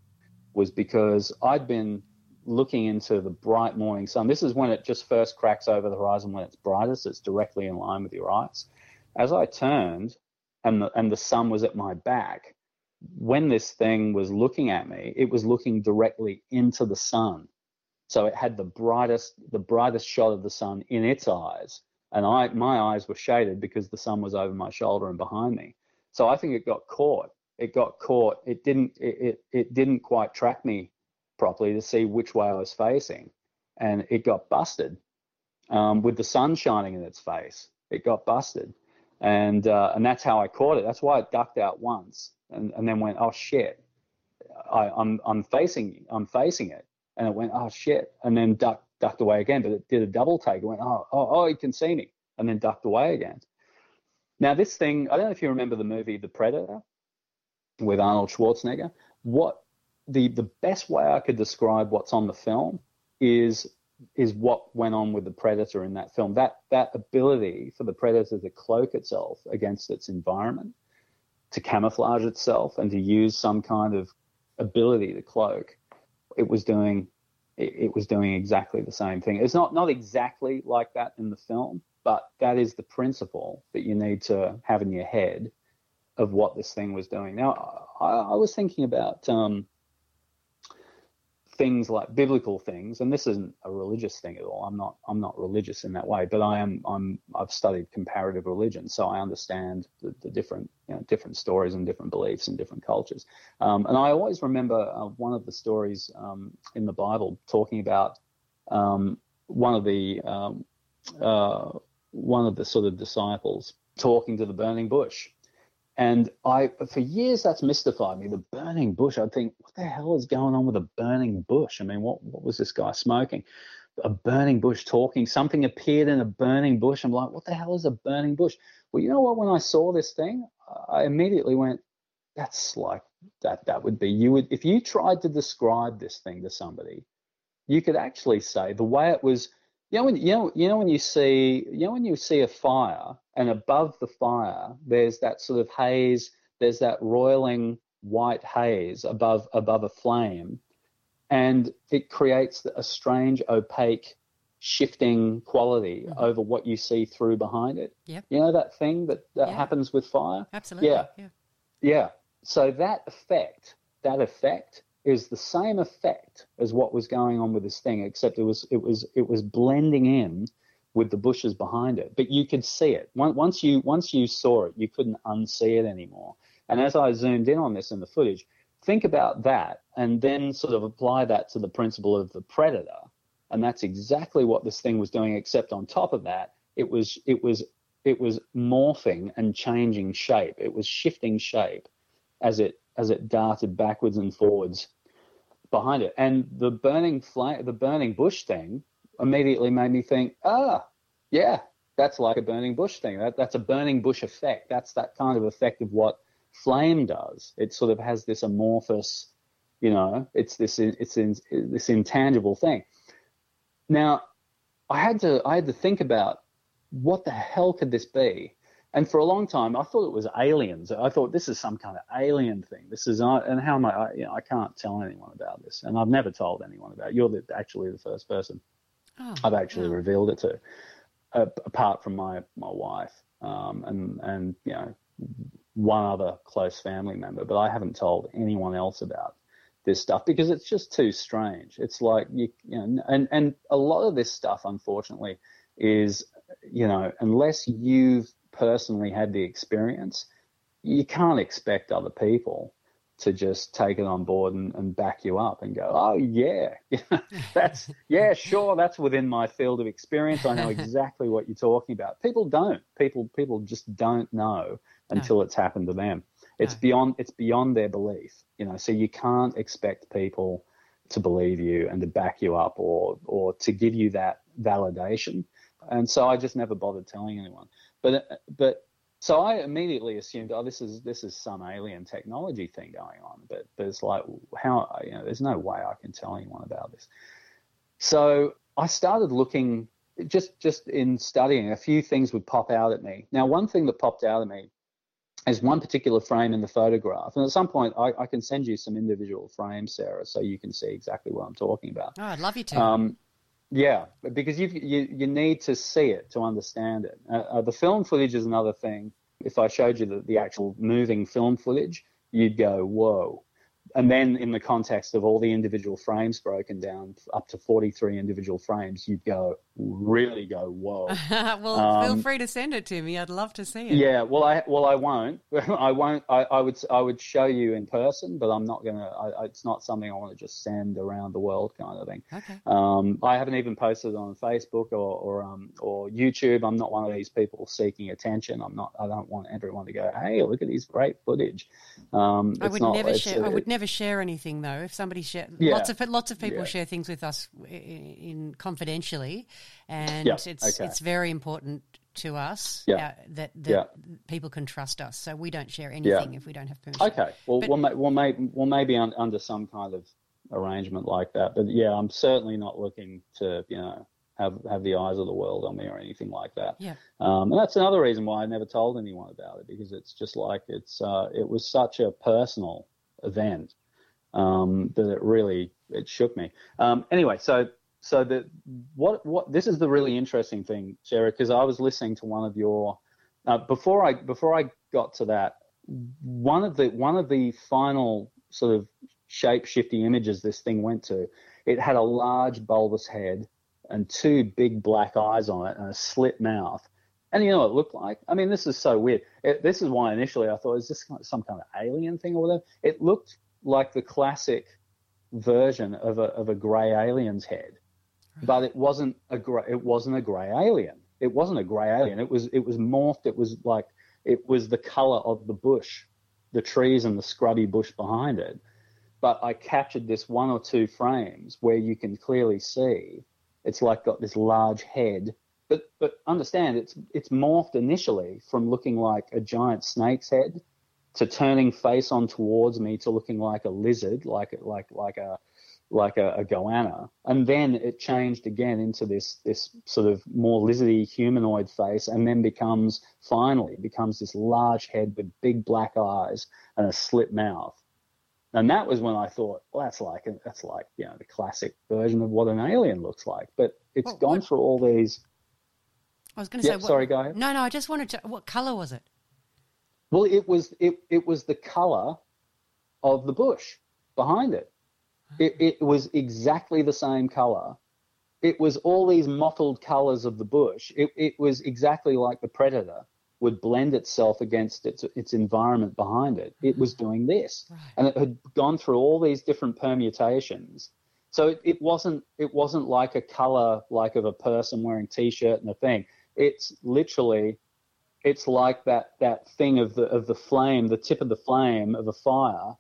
was because I'd been looking into the bright morning sun. This is when it just first cracks over the horizon when it's brightest. It's directly in line with your eyes. As I turned, and the and the sun was at my back. When this thing was looking at me, it was looking directly into the sun. So it had the brightest, the brightest shot of the sun in its eyes, and I, my eyes were shaded because the sun was over my shoulder and behind me. So I think it got caught. It got caught. It didn't. It, it, it didn't quite track me properly to see which way I was facing, and it got busted. Um, with the sun shining in its face, it got busted, and uh, and that's how I caught it. That's why it ducked out once, and, and then went, oh shit, I, I'm I'm facing I'm facing it, and it went, oh shit, and then ducked ducked away again. But it did a double take. It went, oh oh oh, he can see me, and then ducked away again. Now this thing, I don't know if you remember the movie The Predator with Arnold Schwarzenegger. What the the best way I could describe what's on the film is is what went on with the predator in that film. That that ability for the predator to cloak itself against its environment, to camouflage itself, and to use some kind of ability to cloak it was doing it, it was doing exactly the same thing. It's not not exactly like that in the film, but that is the principle that you need to have in your head of what this thing was doing. Now, I, I was thinking about um, things like biblical things, and this isn't a religious thing at all. I'm not I'm not religious in that way, but I am I'm I've studied comparative religion, so I understand the, the different you know, different stories and different beliefs and different cultures. Um, and I always remember uh, one of the stories um, in the Bible talking about um, one of the um, uh, one of the sort of disciples talking to the burning bush and I, for years, that's mystified me. The burning bush. I think, the hell is going on with a burning bush? I mean, what what was this guy smoking? A burning bush talking. Something appeared in a burning bush. I'm like, what the hell is a burning bush? Well, you know what? When I saw this thing, I immediately went, that's like that that would be you would if you tried to describe this thing to somebody you could actually say the way it was you know when you know you know when you see you know when you see a fire and above the fire there's that sort of haze there's that roiling white haze above above a flame. And it creates a strange opaque shifting quality mm-hmm. over what you see through behind it. Yep. you know that thing that, that yeah. happens with fire? Absolutely. Yeah. Yeah. Yeah. So that effect that effect is the same effect as what was going on with this thing except it was it was it was blending in with the bushes behind it. But you could see it. Once you once you saw it you couldn't unsee it anymore and as i zoomed in on this in the footage think about that and then sort of apply that to the principle of the predator. And that's exactly what this thing was doing except on top of that it was it was it was morphing and changing shape. It was shifting shape as it as it darted backwards and forwards behind it. And the burning flame the burning bush thing immediately made me think ah yeah that's like a burning bush thing. That, that's a burning bush effect. That's that kind of effect of what flame does it sort of has this amorphous you know it's this it's in, this intangible thing now, I had to I had to think about what the hell could this be? And for a long time, I thought it was aliens. I thought this is some kind of alien thing. This is, and how am I? I, you know, I can't tell anyone about this, and I've never told anyone about. It. You're the, actually the first person oh, I've actually revealed it to, uh, apart from my my wife um, and and you know one other close family member. But I haven't told anyone else about this stuff because it's just too strange. It's like you, you know, and and a lot of this stuff, unfortunately, is you know, unless you've personally had the experience, you can't expect other people to just take it on board and, and back you up and go, oh yeah, [laughs] that's yeah, sure, that's within my field of experience. I know [laughs] exactly what you're talking about. People don't. People people just don't know until no. it's happened to them. It's no. beyond it's beyond their belief, you know. So you can't expect people to believe you and to back you up or or to give you that validation. And so I just never bothered telling anyone. But but so I immediately assumed, oh, this is this is some alien technology thing going on. But but it's like how you know, there's no way I can tell anyone about this. So I started looking just just in studying. A few things would pop out at me. Now, one thing that popped out at me there's one particular frame in the photograph, and at some point I, I, can send you some individual frames, Sarah, so you can see exactly what I'm talking about. Oh, I'd love you to. Um, yeah, because you you need to see it to understand it. Uh, uh, the film footage is another thing. If I showed you the, the actual moving film footage, you'd go, "Whoa!" and then in the context of all the individual frames broken down up to 43 individual frames you'd go really go whoa. [laughs] Well um, feel free to send it to me. I'd love to see it. Yeah well i well i won't. [laughs] I won't I, I would i would show you in person but i'm not gonna I, it's not something i want to just send around the world kind of thing. Okay. Um, i haven't even posted it on facebook or or um or youtube. I'm not one of these people seeking attention. I'm not i don't want everyone to go hey look at this great footage. Um, i would not, never share i would never never share anything though. If somebody share, yeah. lots of lots of people yeah. share things with us in, in confidentially, and yeah. it's okay. it's very important to us uh, that that people can trust us. So we don't share anything if we don't have permission. Okay, well, but, we'll, we'll, may, we'll maybe un, under some kind of arrangement like that. But yeah, I'm certainly not looking to you know have have the eyes of the world on me or anything like that. Yeah. Um, and that's another reason why I never told anyone about it because it's just like it's uh, it was such a personal event um, that it really it shook me. Um, anyway, so so the what what this is the really interesting thing, Sarah, because I was listening to one of your uh, before I before I got to that one of the one of the final sort of shape shifting images this thing went to. It had a large bulbous head and two big black eyes on it and a slit mouth. And you know what it looked like? I mean, this is so weird. It, this is why initially I thought, is this some kind of alien thing or whatever? It looked like the classic version of a, of a grey alien's head, but it wasn't a gray, it wasn't a grey alien. It wasn't a grey alien. It was it was morphed. It was like it was the color of the bush, the trees and the scrubby bush behind it. But I captured this one or two frames where you can clearly see it's like got this large head but but understand it's it's morphed initially from looking like a giant snake's head to turning face on towards me to looking like a lizard, like like like a like a, a goanna, and then it changed again into this this sort of more lizardy humanoid face, and then becomes finally becomes this large head with big black eyes and a slit mouth. And that was when I thought, well, that's like that's like you know the classic version of what an alien looks like. But it's What- gone what- through all these. I was going to Yeah, say. What, sorry, go ahead. No, no. I just wanted to. What color was it? Well, it was it it was the color of the bush behind it. It it was exactly the same color. It was all these mottled colors of the bush. It it was exactly like the predator would blend itself against its its environment behind it. It mm-hmm. was doing this, and it had gone through all these different permutations. So it, it wasn't it wasn't like a color like of a person wearing t-shirt and a thing. It's literally it's like that that thing of the of the flame, the tip of the flame of a fire,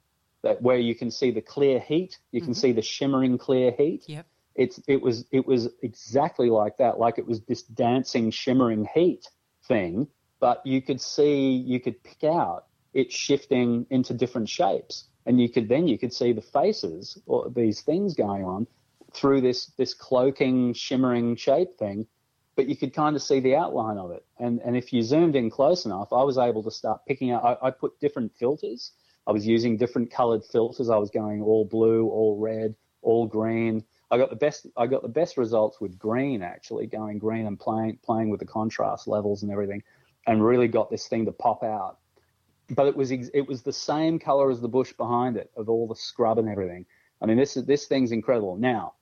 that where you can see the clear heat, you can mm-hmm. see the shimmering clear heat. Yep. It's it was it was exactly like that, like it was this dancing shimmering heat thing, but you could see you could pick out it shifting into different shapes, and you could then you could see the faces or these things going on through this this cloaking shimmering shape thing but you could kind of see the outline of it. And and if you zoomed in close enough, I was able to start picking out. I, I put different filters. I was using different colored filters. I was going all blue, all red, all green. I got the best. I got the best results with green actually, going green and playing playing with the contrast levels and everything, and really got this thing to pop out. But it was it was the same color as the bush behind it, of all the scrub and everything. I mean, this is this thing's incredible. Now,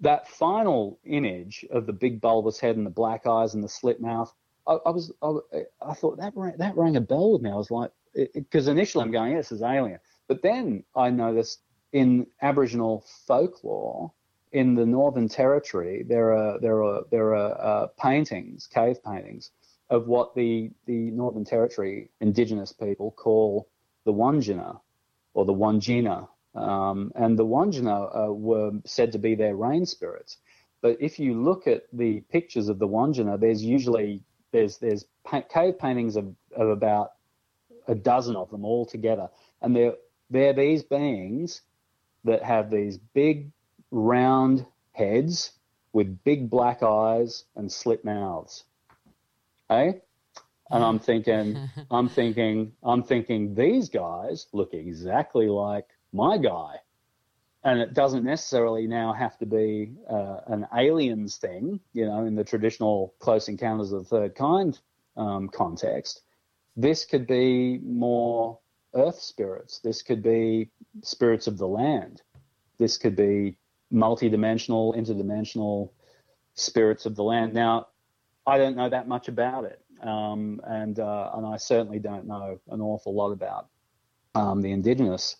that final image of the big bulbous head and the black eyes and the slit mouth, I, I was I, I thought that rang, that rang a bell with me. I was like, because initially I'm going, yeah, this is alien, but then I noticed in Aboriginal folklore in the Northern Territory there are there are there are uh, paintings, cave paintings of what the the Northern Territory Indigenous people call the Wandjina or the Wandjina. Um, and the Wandjina uh, were said to be their rain spirits. But if you look at the pictures of the Wandjina, there's usually there's there's pa- cave paintings of, of about a dozen of them all together, and they're they're these beings that have these big round heads with big black eyes and slit mouths. Eh? And I'm thinking, [laughs] I'm thinking, I'm thinking these guys look exactly like my guy. And it doesn't necessarily now have to be uh, an aliens thing, you know, in the traditional close encounters of the third kind um, context. This could be more earth spirits. This could be spirits of the land. This could be multi multidimensional, interdimensional spirits of the land. Now, I don't know that much about it, um, and uh, and I certainly don't know an awful lot about um, the indigenous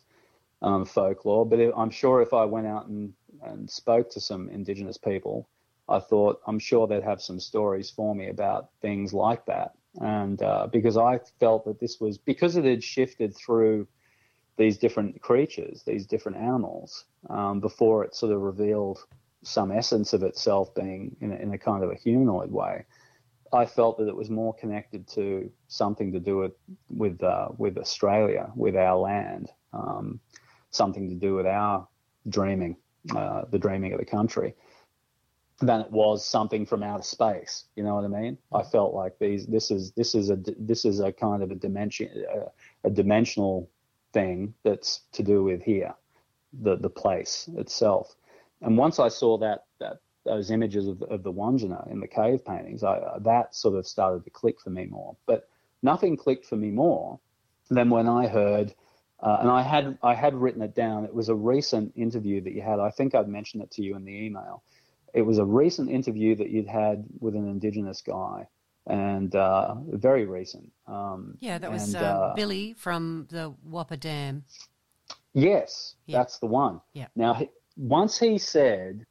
um, folklore. But I'm sure if I went out and, and spoke to some indigenous people, I thought I'm sure they'd have some stories for me about things like that. And uh, because I felt that this was because it had shifted through these different creatures, these different animals, um, before it sort of revealed some essence of itself being in a, in a kind of a humanoid way. I felt that it was more connected to something to do with with uh, with Australia, with our land, um, something to do with our dreaming, uh, the dreaming of the country, than it was something from outer space. You know what I mean? I felt like these. This is this is a this is a kind of a dimension a, a dimensional thing that's to do with here, the the place itself. And once I saw that that those images of, of the Wandjina in the cave paintings, I, that sort of started to click for me more. But nothing clicked for me more than when I heard, uh, and I had I had written it down. It was a recent interview that you had. I think I'd mentioned it to you in the email. It was a recent interview that you'd had with an Indigenous guy, and uh, very recent. Um, Yeah, that was and, uh, uh, Billy from the Whopper Dam. Yes, Yeah. that's the one. Yeah. Now, once he said,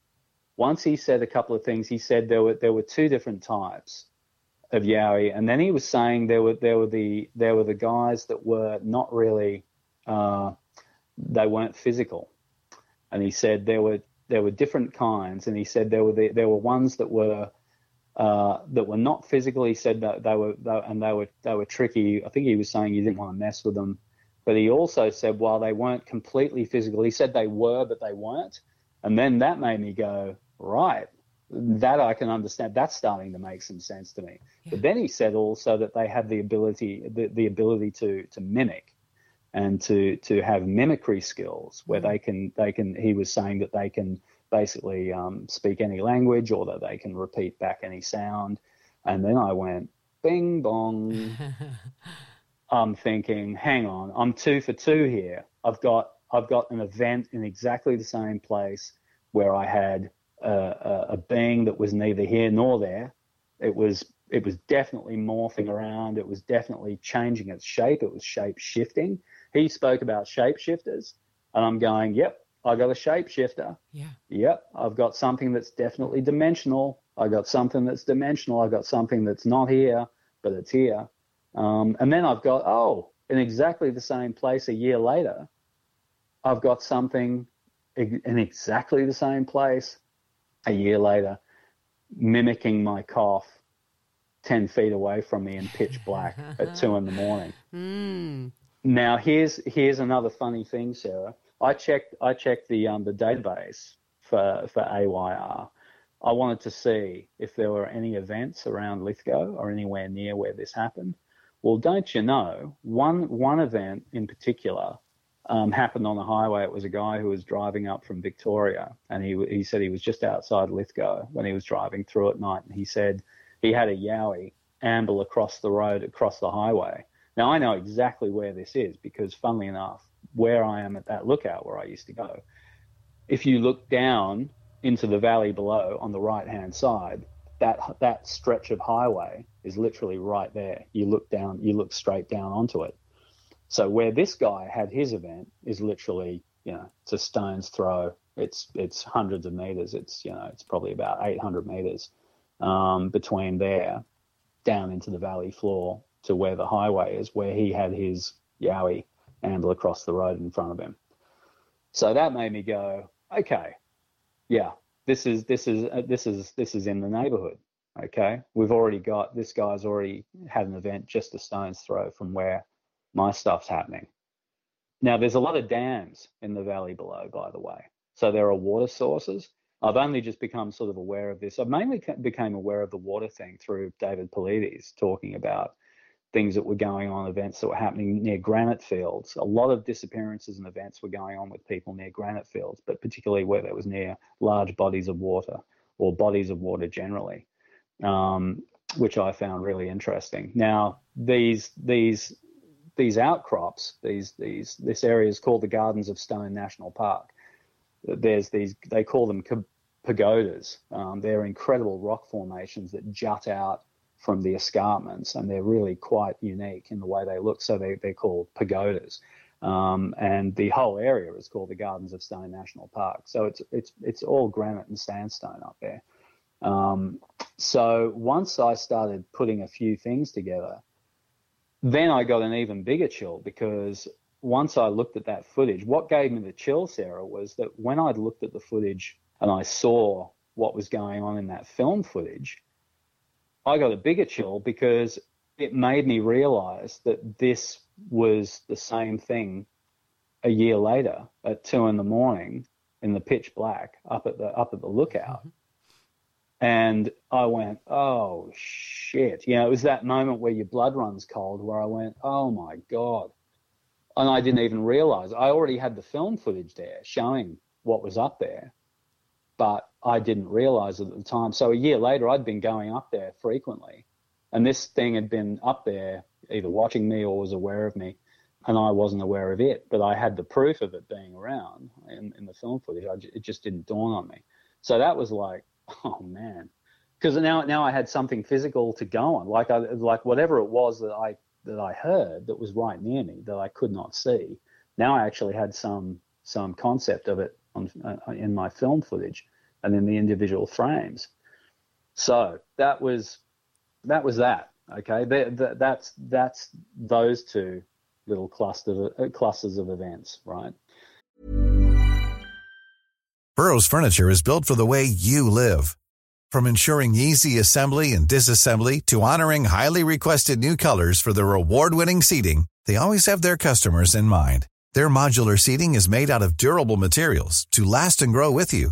once he said a couple of things. He said there were there were two different types of Yowie, and then he was saying there were there were the there were the guys that were not really, uh, they weren't physical, and he said there were there were different kinds, and he said there were the, there were ones that were uh, that were not physically said that they were, they, and they were they were tricky. I think he was saying you didn't want to mess with them, but he also said while they weren't completely physical, he said they were, but they weren't. And then that made me go, right, that I can understand. That's starting to make some sense to me. Yeah. But then he said also that they have the ability, the, the ability to to mimic, and to to have mimicry skills where mm. they can they can. He was saying that they can basically um, speak any language or that they can repeat back any sound. And then I went, bing bong. [laughs] I'm thinking, hang on, I'm two for two here. I've got I've got an event in exactly the same place where I had a, a, a being that was neither here nor there. It was it was definitely morphing around. It was definitely changing its shape. It was shape shifting. He spoke about shapeshifters, and I'm going, yep, I got a shapeshifter. Yeah. Yep, I've got something that's definitely dimensional. I got something that's dimensional. I got something that's not here, but it's here. Um, and then I've got, oh, in exactly the same place a year later, I've got something in exactly the same place a year later, mimicking my cough 10 feet away from me in pitch black at [laughs] two in the morning. Mm. Now, here's, here's another funny thing, Sarah. I checked, I checked the, um, the database for, for AYR. I wanted to see if there were any events around Lithgow or anywhere near where this happened. Well, don't you know, one, one event in particular um, happened on the highway. It was a guy who was driving up from Victoria, and he he said he was just outside Lithgow when he was driving through at night, and he said he had a yowie amble across the road across the highway. Now I know exactly where this is because, funnily enough, where I am at that lookout where I used to go, if you look down into the valley below on the right hand side, that that stretch of highway is literally right there. You look down, you look straight down onto it. So where this guy had his event is literally, you know, it's a stone's throw. It's it's hundreds of meters. It's you know, it's probably about 800 meters um, between there, down into the valley floor to where the highway is, where he had his yowie amble across the road in front of him. So that made me go, okay, yeah, this is this is uh, this is this is in the neighborhood. Okay, we've already got this guy's already had an event just a stone's throw from where my stuff's happening. Now, there's a lot of dams in the valley below, by the way. So there are water sources. I've only just become sort of aware of this. I mainly became aware of the water thing through David Paulides talking about things that were going on, events that were happening near granite fields. A lot of disappearances and events were going on with people near granite fields, but particularly where there was near large bodies of water or bodies of water generally, um, which I found really interesting. Now, these these these outcrops, these these this area is called the Gardens of Stone National Park. There's these they call them pagodas. Um, they're incredible rock formations that jut out from the escarpments, and they're really quite unique in the way they look. So they they're called pagodas. Um, and the whole area is called the Gardens of Stone National Park. So it's it's it's all granite and sandstone up there. Um, so once I started putting a few things together, then I got an even bigger chill because once I looked at that footage, what gave me the chill, Sarah, was that when I'd looked at the footage and I saw what was going on in that film footage, I got a bigger chill because it made me realize that this was the same thing a year later at two in the morning in the pitch black up at the up at the lookout. Mm-hmm. And I went, oh shit. You know, it was that moment where your blood runs cold where I went, oh my God. And I didn't even realize. I already had the film footage there showing what was up there, but I didn't realize it at the time. So a year later, I'd been going up there frequently. And this thing had been up there, either watching me or was aware of me. And I wasn't aware of it, but I had the proof of it being around in, in the film footage. I, it just didn't dawn on me. So that was like, [laughs] oh man, because now now I had something physical to go on, like I like whatever it was that I that I heard that was right near me that I could not see. Now I actually had some some concept of it on, uh, in my film footage and then the individual frames. So that was that was that. Okay, that's that's those two little clusters uh, clusters of events, right? Burrow's furniture is built for the way you live. From ensuring easy assembly and disassembly to honoring highly requested new colors for their award-winning seating, they always have their customers in mind. Their modular seating is made out of durable materials to last and grow with you.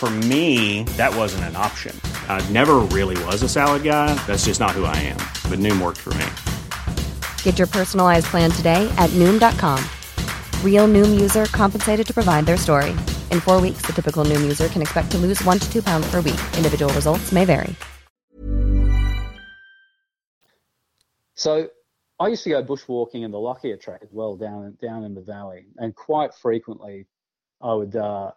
For me, that wasn't an option. I never really was a salad guy. That's just not who I am. But Noom worked for me. Get your personalized plan today at Noom.com. Real Noom user compensated to provide their story. In four weeks, the typical Noom user can expect to lose one to two pounds per week. Individual results may vary. So I used to go bushwalking in the Lockyer track as well down down in the valley, and quite frequently I would uh,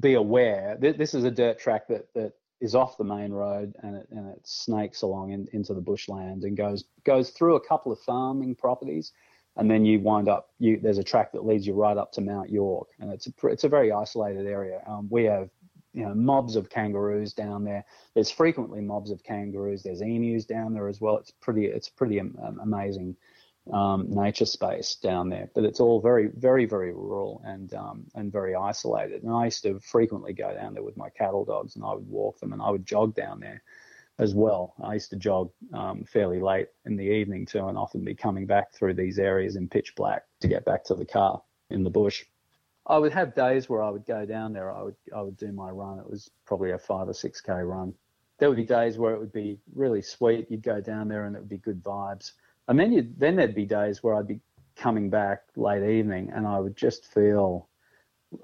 be aware. that this is a dirt track that that is off the main road and it, and it snakes along in, into the bushland and goes goes through a couple of farming properties, and then you wind up. You there's a track that leads you right up to Mount York, and it's a it's a very isolated area. Um, we have you know mobs of kangaroos down there. There's frequently mobs of kangaroos. There's emus down there as well. It's pretty it's pretty um, amazing um, nature space down there, but it's all very, very, very rural and um, and very isolated. And I used to frequently go down there with my cattle dogs, and I would walk them, and I would jog down there as well. I used to jog um, fairly late in the evening too, and often be coming back through these areas in pitch black to get back to the car in the bush. I would have days where I would go down there. I would I would do my run. It was probably a five or six k run. There would be days where it would be really sweet. You'd go down there and it would be good vibes and then you then there'd be days where I'd be coming back late evening and I would just feel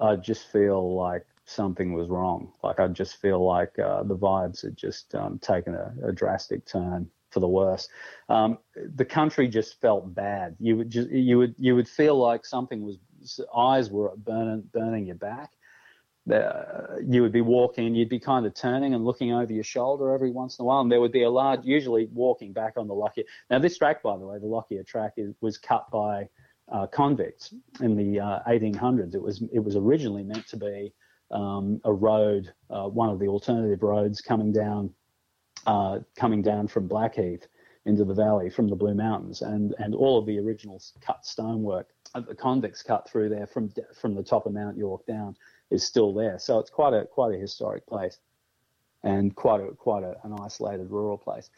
I'd just feel like something was wrong. Like I'd just feel like uh, the vibes had just um, taken a, a, drastic turn for the worse. Um, the country just felt bad. You would just you would you would feel like something was eyes were burning burning your back uh, you would be walking, you'd be kind of turning and looking over your shoulder every once in a while, and there would be a large, usually walking back on the Lockyer. Now, this track, by the way, the Lockyer track, is, was cut by uh, convicts in the uh, 1800s. It was it was originally meant to be um, a road, uh, one of the alternative roads coming down uh, coming down from Blackheath into the valley from the Blue Mountains, and and all of the original cut stonework the convicts cut through there from from the top of Mount York down is still there. So it's quite a quite a historic place, and quite a quite a, an isolated rural place.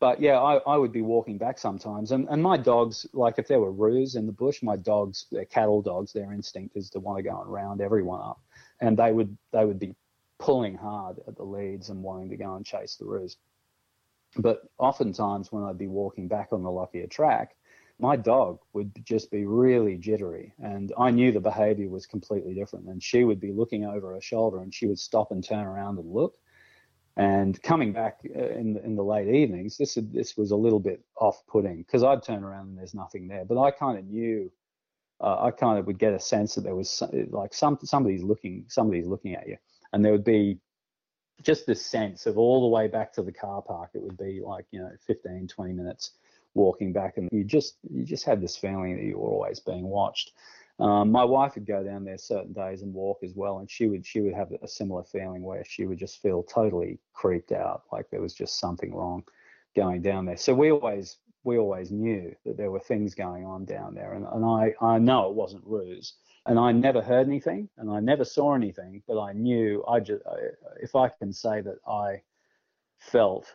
But yeah, I, I would be walking back sometimes, and, and my dogs, like if there were roos in the bush, my dogs, they're cattle dogs, their instinct is to want to go and round everyone up, and they would they would be pulling hard at the leads and wanting to go and chase the roos. But oftentimes when I'd be walking back on the Lockyer track, my dog would just be really jittery and i knew the behavior was completely different and she would be looking over her shoulder and she would stop and turn around and look. And coming back uh, in the, in the late evenings this this was a little bit off-putting because i'd turn around and there's nothing there but i kind of knew uh, i kind of would get a sense that there was like some somebody's looking somebody's looking at you. And there would be just this sense of all the way back to the car park it would be like you know 15 20 minutes walking back, and you just you just had this feeling that you were always being watched. Um, my wife would go down there certain days and walk as well, and she would she would have a similar feeling where she would just feel totally creeped out, like there was just something wrong going down there. So we always we always knew that there were things going on down there, and, and I I know it wasn't roos, and I never heard anything, and I never saw anything, but I knew I just if I can say that I felt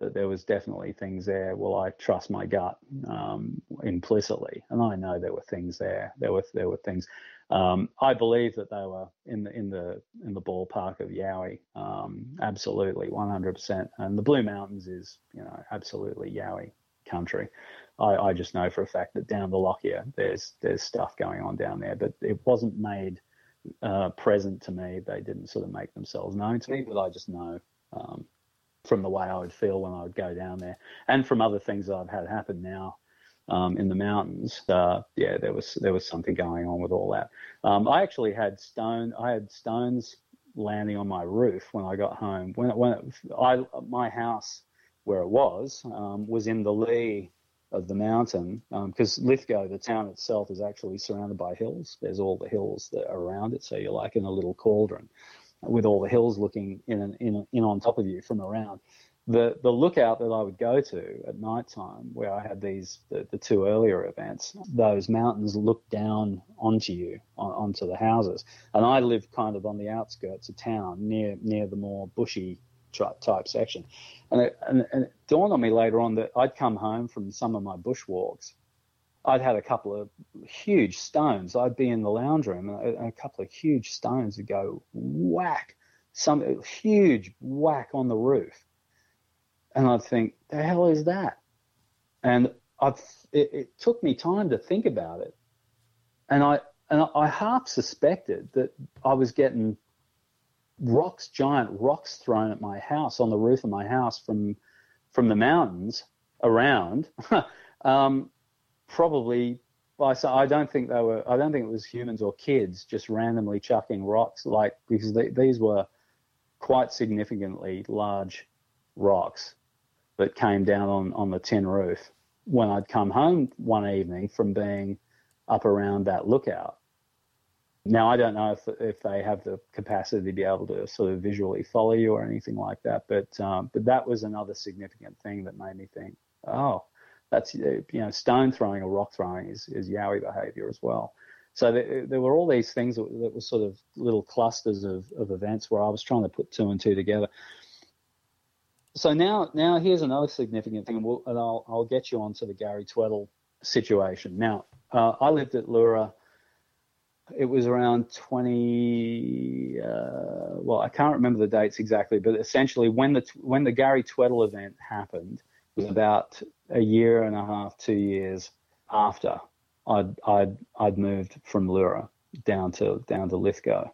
that there was definitely things there. Well, I trust my gut um, implicitly, and I know there were things there. There were there were things. Um, I believe that they were in the in the in the ballpark of Yowie, um, absolutely 100%. And the Blue Mountains is you know absolutely Yowie country. I, I just know for a fact that down the Lockyer there's there's stuff going on down there, but it wasn't made uh, present to me. They didn't sort of make themselves known to me, but I just know. Um, from the way I would feel when I would go down there, and from other things that I've had happen now um, in the mountains. Uh, yeah, there was there was something going on with all that. Um, I actually had stone. I had stones landing on my roof when I got home. When when it, I my house where it was um, was in the lee of the mountain because um, Lithgow, the town itself, is actually surrounded by hills. There's all the hills that around it, so you're like in a little cauldron with all the hills looking in in, in on top of you from around. The the lookout that I would go to at night time, where I had these the, the two earlier events, those mountains look down onto you on, onto the houses, and I lived kind of on the outskirts of town near near the more bushy type section. And it, and, and it dawned on me later on that I'd come home from some of my bushwalks. I'd had a couple of huge stones. I'd be in the lounge room and a, couple of huge stones would go whack, some huge whack on the roof. And I'd think, the hell is that? And I've, it, it took me time to think about it. And I, and I half suspected that I was getting rocks, giant rocks thrown at my house on the roof of my house from from the mountains around. [laughs] um, probably by so I don't think they were. I don't think it was humans or kids just randomly chucking rocks like because they, these were quite significantly large rocks that came down on on the tin roof when I'd come home one evening from being up around that lookout now, I don't know if if they have the capacity to be able to sort of visually follow you or anything like that, but um, but that was another significant thing that made me think, oh, that's you know, stone throwing or rock throwing is is Yowie behaviour as well. So there, there, were all these things that, that were sort of little clusters of, of events where I was trying to put two and two together. So now now here's another significant thing, and, we'll, and I'll I'll get you onto the Gary Tweddle situation. Now uh, I lived at Leura it was around 20 uh, well i can't remember the dates exactly but essentially when the when the gary tweddle event happened was about a year and a half two years after i'd i'd i'd moved from Leura down to down to lithgow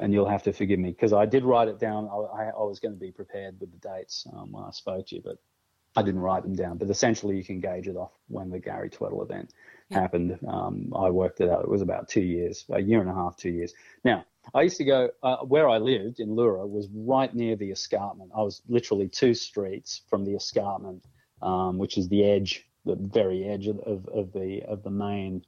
and you'll have to forgive me because i did write it down i, I was going to be prepared with the dates um, when i spoke to you but i didn't write them down but essentially you can gauge it off when the gary tweddle event happened. Um, I worked it out. It was about two years, a year and a half, two years. Now, I used to go uh, where I lived in Leura was right near the escarpment. I was literally two streets from the escarpment, um, which is the edge, the very edge of, of, of, the of the main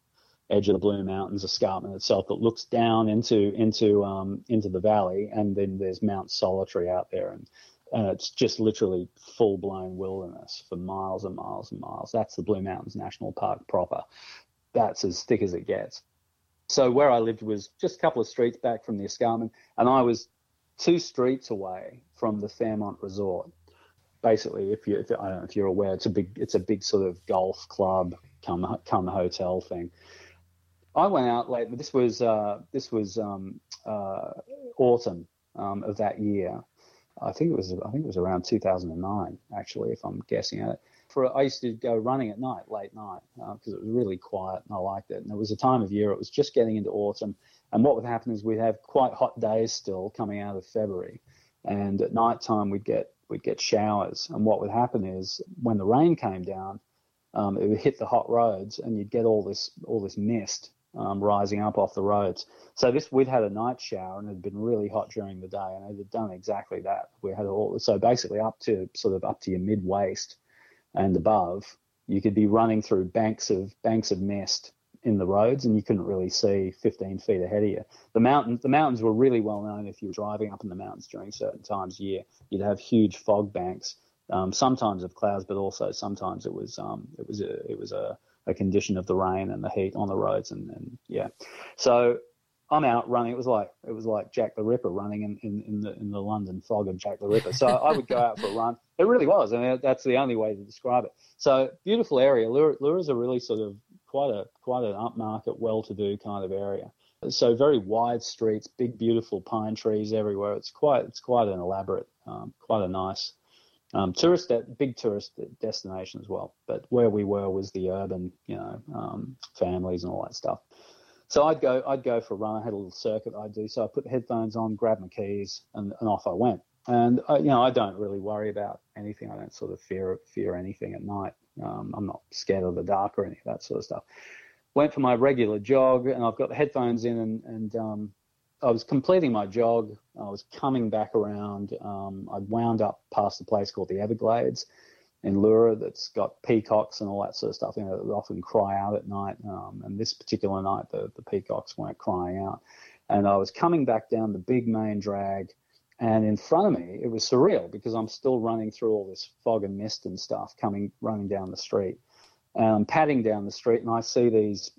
edge of the Blue Mountains escarpment itself that looks down into into um, into the valley, and then there's Mount Solitary out there, and and it's just literally full blown wilderness for miles and miles and miles. That's the Blue Mountains National Park proper. That's as thick as it gets. So where I lived was just a couple of streets back from the escarpment, and I was two streets away from the Fairmont Resort. Basically, if you if, I don't know if you're aware, it's a big it's a big sort of golf club come come hotel thing. I went out late. This was uh, this was um, uh, autumn um, of that year, I think it was I think it was around 2009 actually, if I'm guessing at it. For I used to go running at night, late night, because uh, it was really quiet and I liked it. And it was a time of year; it was just getting into autumn, and what would happen is we'd have quite hot days still coming out of February, and at night time we'd get we'd get showers. And what would happen is when the rain came down, um, it would hit the hot roads, and you'd get all this all this mist um, rising up off the roads. So this we'd had a night shower and it had been really hot during the day, and it had done exactly that. We had all so basically up to sort of up to your mid waist and above, you could be running through banks of banks of mist in the roads, and you couldn't really see 15 feet ahead of you. The mountains the mountains were really well known if you were driving up in the mountains during certain times of year. You'd have huge fog banks, um, sometimes of clouds, but also sometimes it was um, it was a it was a a condition of the rain and the heat on the roads and, and yeah. So I'm out running. It was like it was like Jack the Ripper running in, in, in the in the London fog of Jack the Ripper. So I would go out for a run. It really was. I mean, that's the only way to describe it. So beautiful area. Leura, is a really sort of quite a quite an upmarket, well-to-do kind of area. So very wide streets, big beautiful pine trees everywhere. It's quite it's quite an elaborate, um, quite a nice um, tourist, big tourist destination as well. But where we were was the urban, you know, um, families and all that stuff. So I'd go, I'd go for a run. I had a little circuit I'd do. So I put the headphones on, grabbed my keys, and, and off I went. And I, you know, I don't really worry about anything. I don't sort of fear fear anything at night. Um, I'm not scared of the dark or any of that sort of stuff. Went for my regular jog, and I've got the headphones in, and, and um, I was completing my jog. I was coming back around. Um, I'd wound up past a place called the Everglades, in Leura that's got peacocks and all that sort of stuff. You know, that often cry out at night. Um, and this particular night, the, the peacocks weren't crying out. And I was coming back down the big main drag, and in front of me, it was surreal because I'm still running through all this fog and mist and stuff, coming running down the street. And I'm padding down the street, and I see these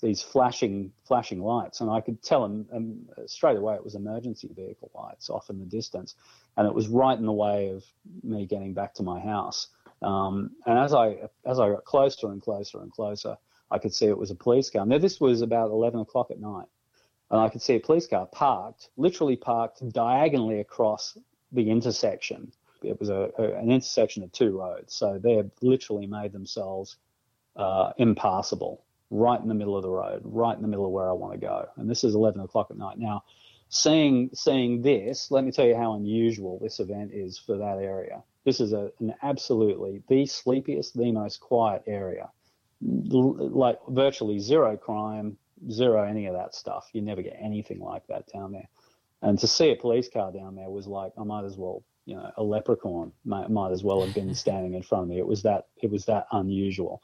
these flashing flashing lights, and I could tell them um, straight away it was emergency vehicle lights off in the distance, and it was right in the way of me getting back to my house. Um, and as I as I got closer and closer and closer, I could see it was a police car. Now this was about 11 o'clock at night, and I could see a police car parked, literally parked diagonally across the intersection. It was a, a an intersection of two roads, so they had literally made themselves uh, impassable right in the middle of the road, right in the middle of where I want to go. And this is 11 o'clock at night. Now, seeing seeing this, let me tell you how unusual this event is for that area. This is a, an absolutely the sleepiest, the most quiet area. Like virtually zero crime, zero any of that stuff. You never get anything like that down there. And to see a police car down there was like I might as well, you know, a leprechaun might, might as well have been [laughs] standing in front of me. It was that it was that unusual.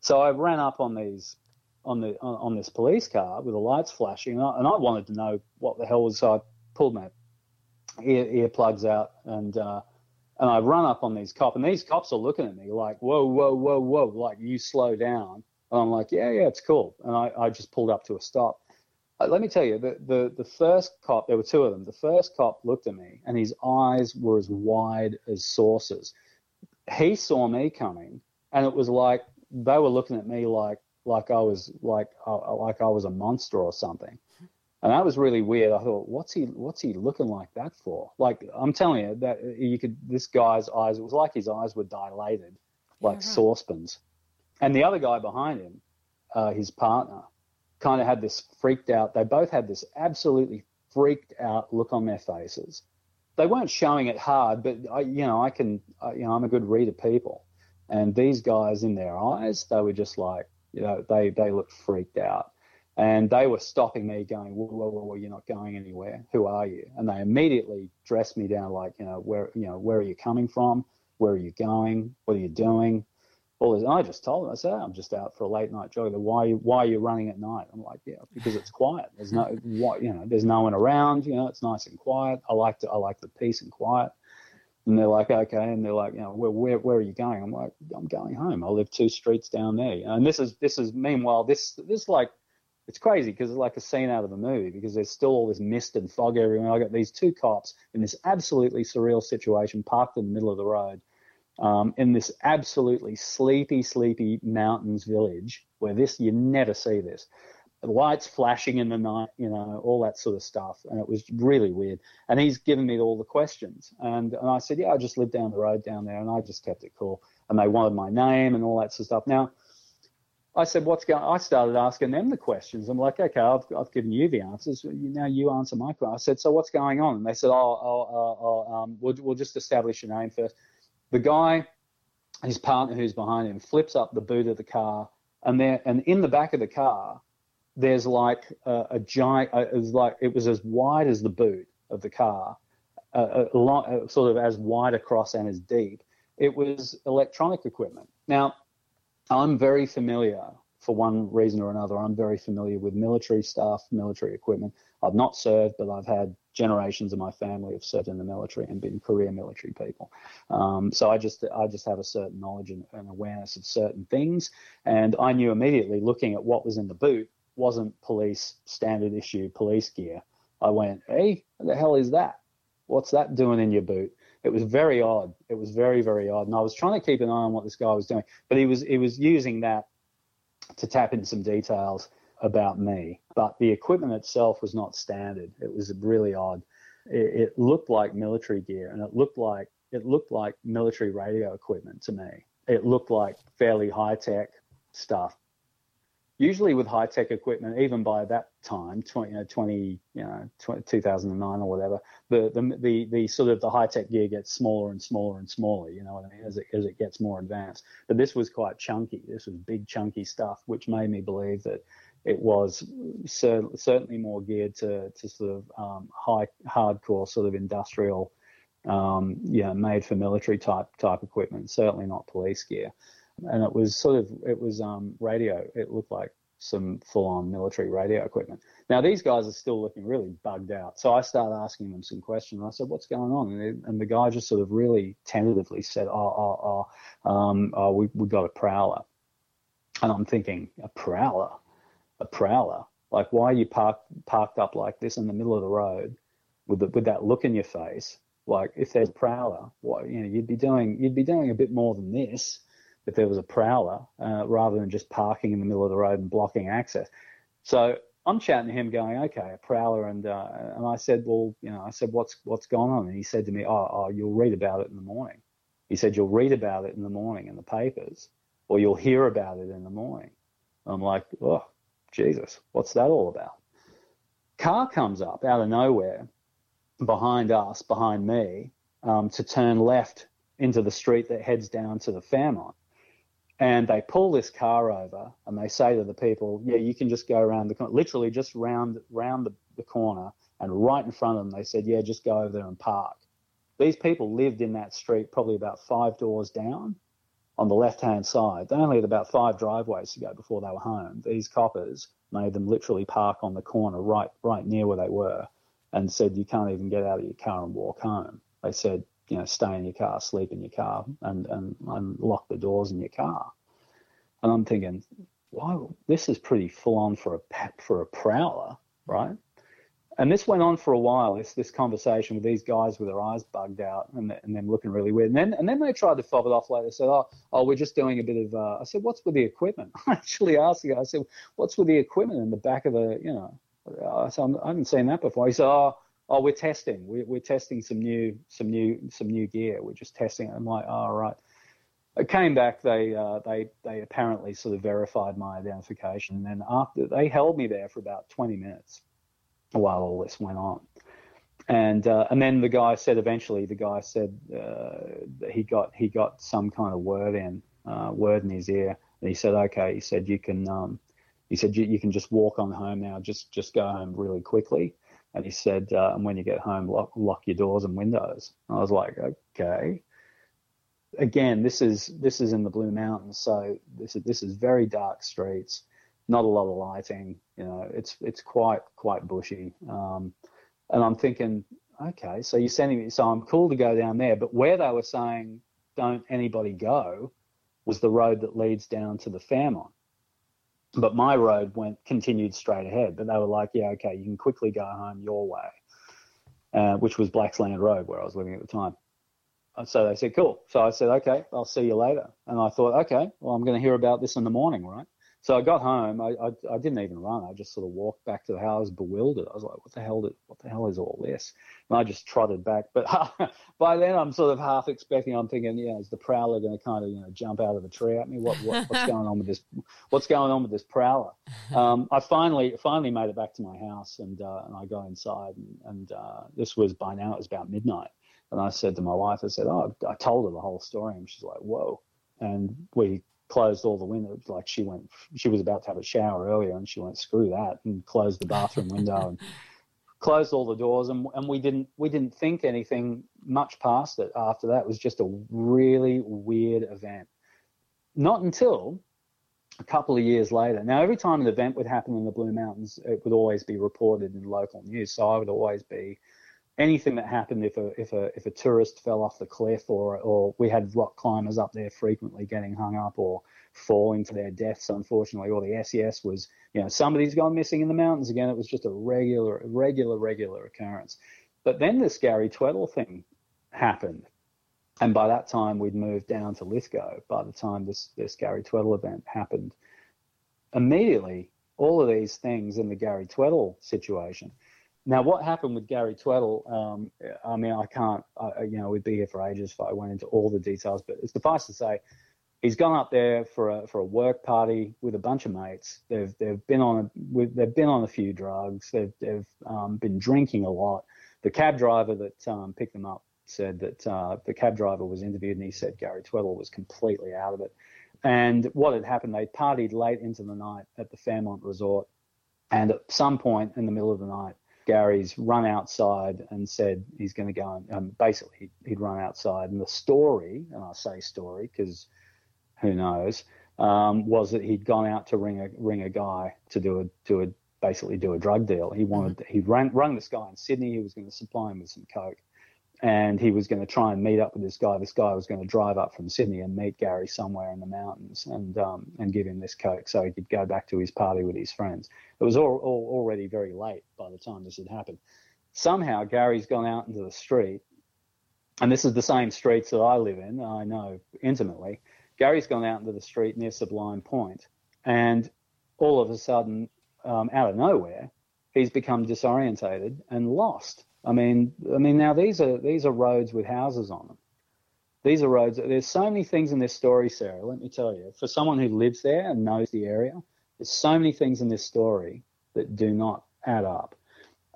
So I ran up on these on the on, on this police car with the lights flashing, and I, and I, wanted to know what the hell was. So I pulled my ear, earplugs out and uh, and I run up on these cops, and these cops are looking at me like, whoa, whoa, whoa, whoa, like you slow down. And I'm like, yeah, yeah, it's cool. And I, I just pulled up to a stop. Uh, let me tell you, the, the, the first cop, there were two of them. The first cop looked at me, and his eyes were as wide as saucers. He saw me coming, and it was like they were looking at me like like I was like uh, like I was a monster or something. And that was really weird. I thought, what's he what's he looking like that for? Like I'm telling you that you could this guy's eyes it was like his eyes were dilated like yeah, right. saucepans. And the other guy behind him, uh, his partner, kind of had this freaked out. They both had this absolutely freaked out look on their faces. They weren't showing it hard, but I, you know, I can, you know, I'm a good reader people. And these guys in their eyes, they were just like, you know, they, they looked freaked out. And they were stopping me going, whoa, whoa, whoa, whoa, you're not going anywhere. Who are you? And they immediately dressed me down like, you know, where, you know, where are you coming from? Where are you going? What are you doing? All this. I just told them, I said, I'm just out for a late night jog. Why, why are you running at night? I'm like, yeah, because it's quiet. There's no, what, you know, there's no one around. You know, it's nice and quiet. I like to, I like the peace and quiet. And they're like, okay. And they're like, you know, where, where, where are you going? I'm like, I'm going home. I live two streets down there. And this is, this is, meanwhile, this, this like, it's crazy because it's like a scene out of a movie because there's still all this mist and fog everywhere. I got these two cops in this absolutely surreal situation parked in the middle of the road um, in this absolutely sleepy, sleepy mountains village where this, you never see this lights flashing in the night, you know, all that sort of stuff. And it was really weird. And he's given me all the questions. And, and I said, yeah, I just live down the road down there. And I just kept it cool. And they wanted my name and all that sort of stuff. Now, I said, what's going I started asking them the questions. I'm like, okay, I've, I've given you the answers. Now you answer my question. I said, so what's going on? And they said, oh, oh, oh, oh um, we'll, we'll just establish your name first. The guy, his partner who's behind him, flips up the boot of the car. And there, and in the back of the car, there's like a, a giant. Uh, it was like it was as wide as the boot of the car, a, uh, sort of as wide across and as deep. It was electronic equipment. Now, I'm very familiar for one reason or another. I'm very familiar with military stuff, military equipment. I've not served, but I've had generations of my family have served in the military and been career military people. Um, so I just I just have a certain knowledge and, and, awareness of certain things, and I knew immediately looking at what was in the boot wasn't police standard issue police gear. I went, hey, what the hell is that? What's that doing in your boot? It was very odd. It was very, very odd. And I was trying to keep an eye on what this guy was doing, but he was he was using that to tap into some details about me. But the equipment itself was not standard. It was really odd. It, it looked like military gear, and it looked like it looked like military radio equipment to me. It looked like fairly high tech stuff usually with high tech equipment, even by that time, 20, you know, 20, you know 20, 2009 or whatever, the, the, the, the sort of the high tech gear gets smaller and smaller and smaller, you know what I mean, as it, as it gets more advanced. But this was quite chunky. This was big, chunky stuff, which made me believe that it was cer- certainly more geared to, to sort of um, high, hardcore sort of industrial um, know, made for military type type equipment, certainly not police gear. And it was sort of it was um, radio. It looked like some full on military radio equipment. Now these guys are still looking really bugged out. So I started asking them some questions. I said, "What's going on?" And, they, and the guy just sort of really tentatively said, "Oh, oh, oh, um, oh we we got a prowler." And I'm thinking, a prowler, a prowler. Like, why are you parked parked up like this in the middle of the road, with the, with that look in your face? Like, if there's a prowler, what you know, you'd be doing you'd be doing a bit more than this if there was a prowler, uh, rather than just parking in the middle of the road and blocking access. So I'm chatting to him, going, "Okay, a prowler," and uh, and I said, "Well, you know," I said, "What's what's going on?" And he said to me, "Oh, oh, you'll read about it in the morning." He said, "You'll read about it in the morning in the papers, or you'll hear about it in the morning." I'm like, "Oh, Jesus, what's that all about?" Car comes up out of nowhere behind us, behind me, um, to turn left into the street that heads down to the Fairmont and they pull this car over and they say to the people, yeah, you can just go around the corner, literally just round round the, the corner and right in front of them, they said, yeah, just go over there and park. These people lived in that street probably about five doors down on the left hand side. They only had about five driveways to go before they were home. These coppers made them literally park on the corner right right near where they were and said you can't even get out of your car and walk home. They said you know, stay in your car, sleep in your car, and, and, and lock the doors in your car. And I'm thinking, wow, this is pretty full on for a for a prowler, right? And this went on for a while. This this conversation with these guys with their eyes bugged out and, and them looking really weird. And then and then they tried to fob it off later. They said, oh, oh, we're just doing a bit of. Uh, I said, what's with the equipment? [laughs] I actually asked the guy. I said, what's with the equipment in the back of the, you know? I said, I haven't seen that before. He said, oh, oh, we're testing. We're, we're testing some new, some new, some new gear. We're just testing it. I'm like, oh, right. It came back. They, uh, they, they apparently sort of verified my identification, and then after they held me there for about 20 minutes while all this went on. And uh, and then the guy said eventually the guy said uh, he got he got some kind of word in uh, word in his ear and he said okay he said you can um, he said you, you can just walk on home now just just go home really quickly and he said, uh, and when you get home, lock, lock your doors and windows. And I was like, okay. Again, this is this is in the Blue Mountains, so this is this is very dark streets, not a lot of lighting. You know, it's it's quite quite bushy. Um, and I'm thinking, okay, so you're sending me, so I'm cool to go down there, but where they were saying don't anybody go was the road that leads down to the Fairmont. But my road went continued straight ahead. But they were like, yeah, okay, you can quickly go home your way, uh, which was Blacksland Road where I was living at the time. So they said, cool. So I said, okay, I'll see you later. And I thought, okay, well, I'm going to hear about this in the morning, right? So I got home. I, I, I, didn't even run. I just sort of walked back to the house, bewildered. I was like, "What the hell? Did, what the hell is all this?" And I just trotted back. But [laughs] by then, I'm sort of half expecting. I'm thinking, yeah, is the prowler going to kind of you know jump out of a tree at me? What, what what's [laughs] going on with this? What's going on with this prowler? Um, I finally finally made it back to my house, and uh, and I got inside, and, and uh, this was by now it was about midnight. And I said to my wife, I said, "Oh, I told her the whole story," and she's like, "Whoa." And we closed all the windows. Like she went, she was about to have a shower earlier, and she went, "Screw that!" and closed the bathroom window and [laughs] closed all the doors. And and we didn't we didn't think anything much past it. After that, it was just a really weird event. Not until a couple of years later. Now, every time an event would happen in the Blue Mountains, it would always be reported in local news. So I would always be anything that happened if a if a if a tourist fell off the cliff or or we had rock climbers up there frequently getting hung up or falling to their deaths unfortunately or the SES was you know somebody's gone missing in the mountains again. It was just a regular regular regular occurrence. But then this Gary Tweddle thing happened. And by that time we'd moved down to Lithgow by the time this this Gary Tweddle event happened. Immediately all of these things in the Gary Tweddle situation now, what happened with Gary Tweddle? Um, I mean, I can't, I, you know, we'd be here for ages if I went into all the details, but suffice to say, he's gone up there for a for a work party with a bunch of mates. They've they've been on a, they've been on a few drugs. They've they've um, been drinking a lot. The cab driver that um, picked them up said that uh, the cab driver was interviewed and he said Gary Tweddle was completely out of it. And what had happened, they partied late into the night at the Fairmont Resort, and at some point in the middle of the night Gary's run outside and said he's going to go and um, basically he'd run outside. And the story, and I say story because who knows, um, was that he'd gone out to ring a ring a guy to do a do a basically do a drug deal. He wanted mm-hmm. he rang rung this guy in Sydney. He was going to supply him with some coke and he was going to try and meet up with this guy. This guy was going to drive up from Sydney and meet Gary somewhere in the mountains and um, and give him this coke so he could go back to his party with his friends. It was all, all, already very late by the time this had happened. Somehow Gary's gone out into the street, and this is the same streets that I live in. I know intimately. Gary's gone out into the street near Sublime Point, and all of a sudden, um, out of nowhere, he's become disorientated and lost I mean, I mean now these are these are roads with houses on them. These are roads. There's so many things in this story, Sarah. Let me tell you, for someone who lives there and knows the area, there's so many things in this story that do not add up.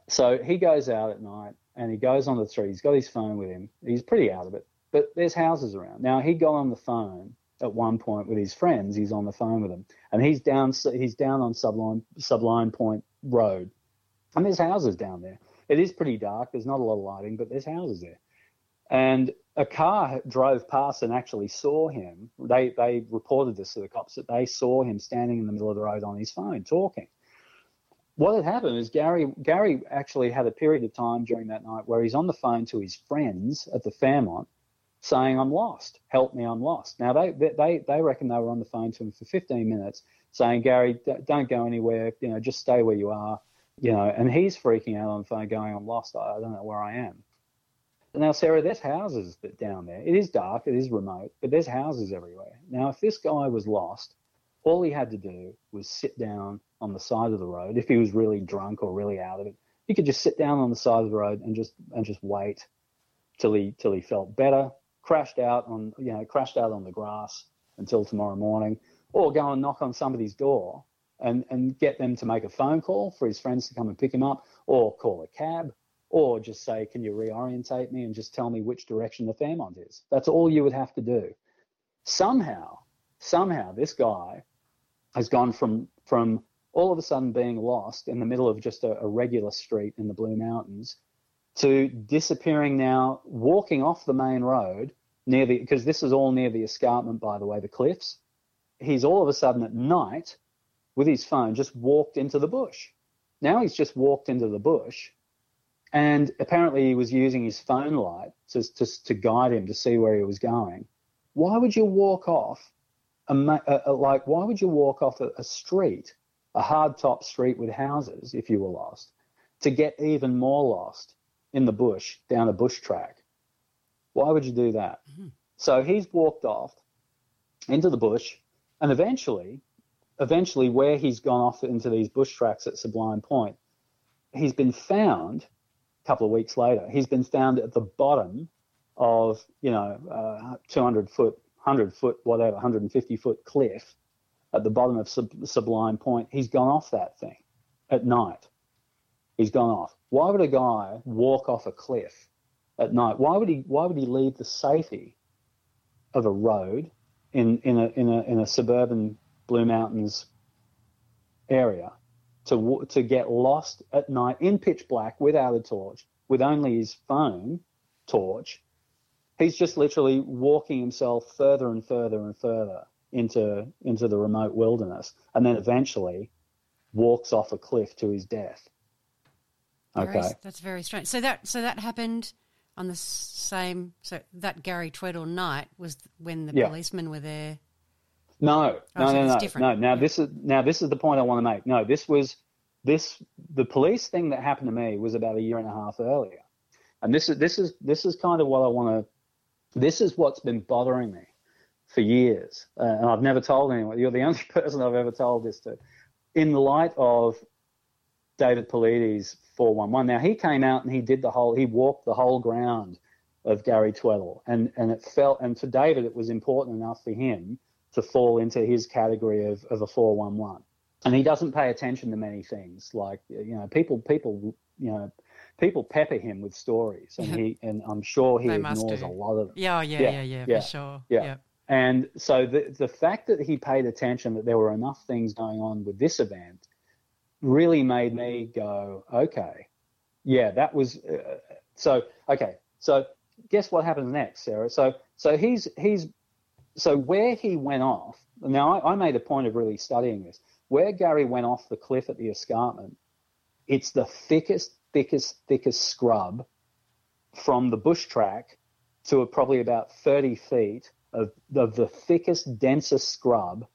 So he goes out at night and he goes on the street. He's got his phone with him. He's pretty out of it, but there's houses around. Now he got on the phone at one point with his friends. He's on the phone with them, and he's down. He's down on Sublime Sublime Point Road, and there's houses down there. It is pretty dark. There's not a lot of lighting, but there's houses there. And a car drove past and actually saw him. They they reported this to the cops that they saw him standing in the middle of the road on his phone talking. What had happened is Gary Gary actually had a period of time during that night where he's on the phone to his friends at the Fairmont saying, I'm lost. Help me, I'm lost. Now, they, they, they reckon they were on the phone to him for 15 minutes saying, Gary, don't go anywhere. You know, just stay where you are you know, and he's freaking out on phone going, I'm lost. I don't know where I am. Now, Sarah, there's houses down there. It is dark, it is remote, but there's houses everywhere. Now, if this guy was lost, all he had to do was sit down on the side of the road. If he was really drunk or really out of it, he could just sit down on the side of the road and just and just wait till he till he felt better, crashed out on you know crashed out on the grass until tomorrow morning, or go and knock on somebody's door and, and get them to make a phone call for his friends to come and pick him up, or call a cab, or just say, Can you reorientate me and just tell me which direction the Fairmont is? That's all you would have to do. Somehow, somehow, this guy has gone from, from all of a sudden being lost in the middle of just a, a regular street in the Blue Mountains to disappearing now, walking off the main road near the, because this is all near the escarpment, by the way, the cliffs. He's all of a sudden at night with his phone just walked into the bush. Now he's just walked into the bush, and apparently he was using his phone light to, to, to guide him to see where he was going. Why would you walk off, a, a, a, like, why would you walk off a, street, a hardtop street with houses, if you were lost, to get even more lost in the bush, down a bush track? Why would you do that? Mm-hmm. So he's walked off into the bush, and eventually eventually, where he's gone off into these bush tracks at Sublime Point, he's been found a couple of weeks later. He's been found at the bottom of, you know, uh, 200 foot, 100 foot, whatever, 150 foot cliff at the bottom of Sub- Sublime Point. He's gone off that thing at night. He's gone off. Why would a guy walk off a cliff at night? Why would he? Why would he leave the safety of a road in in a in a in a suburban Blue Mountains area to to get lost at night in pitch black without a torch, with only his phone torch. He's just literally walking himself further and further and further into into the remote wilderness, and then eventually walks off a cliff to his death. Okay, very, that's very strange. So that so that happened on the same. So that Gary Tweddle night was when the yeah. policemen were there no, no, oh, no, no, no. Now yeah. this is now this is the point I want to make. No, this was this the police thing that happened to me was about a year and a half earlier, and this is this is this is kind of what I want to. This is what's been bothering me for years, uh, and I've never told anyone. You're the [laughs] only person I've ever told this to. In the light of David Paulides 411. Now he came out and he did the whole. He walked the whole ground of Gary Tweddle, and and it felt and for David it was important enough for him to fall into his category of, of a 411. And he doesn't pay attention to many things. Like, you know, people, people, you know, people pepper him with stories and he, and I'm sure he ignores a lot of them. Yeah, yeah, yeah, yeah, yeah, yeah for sure. Yeah. yeah. And so the, the fact that he paid attention that there were enough things going on with this event really made me go, okay, Yeah, that was uh, so. Okay, so guess what happens next, Sarah? So so he's he's so where he went off. Now I, I made a point of really studying this. Where Gary went off the cliff at the escarpment, it's the thickest, thickest, thickest scrub from the bush track to probably about 30 feet of, of the thickest, densest scrub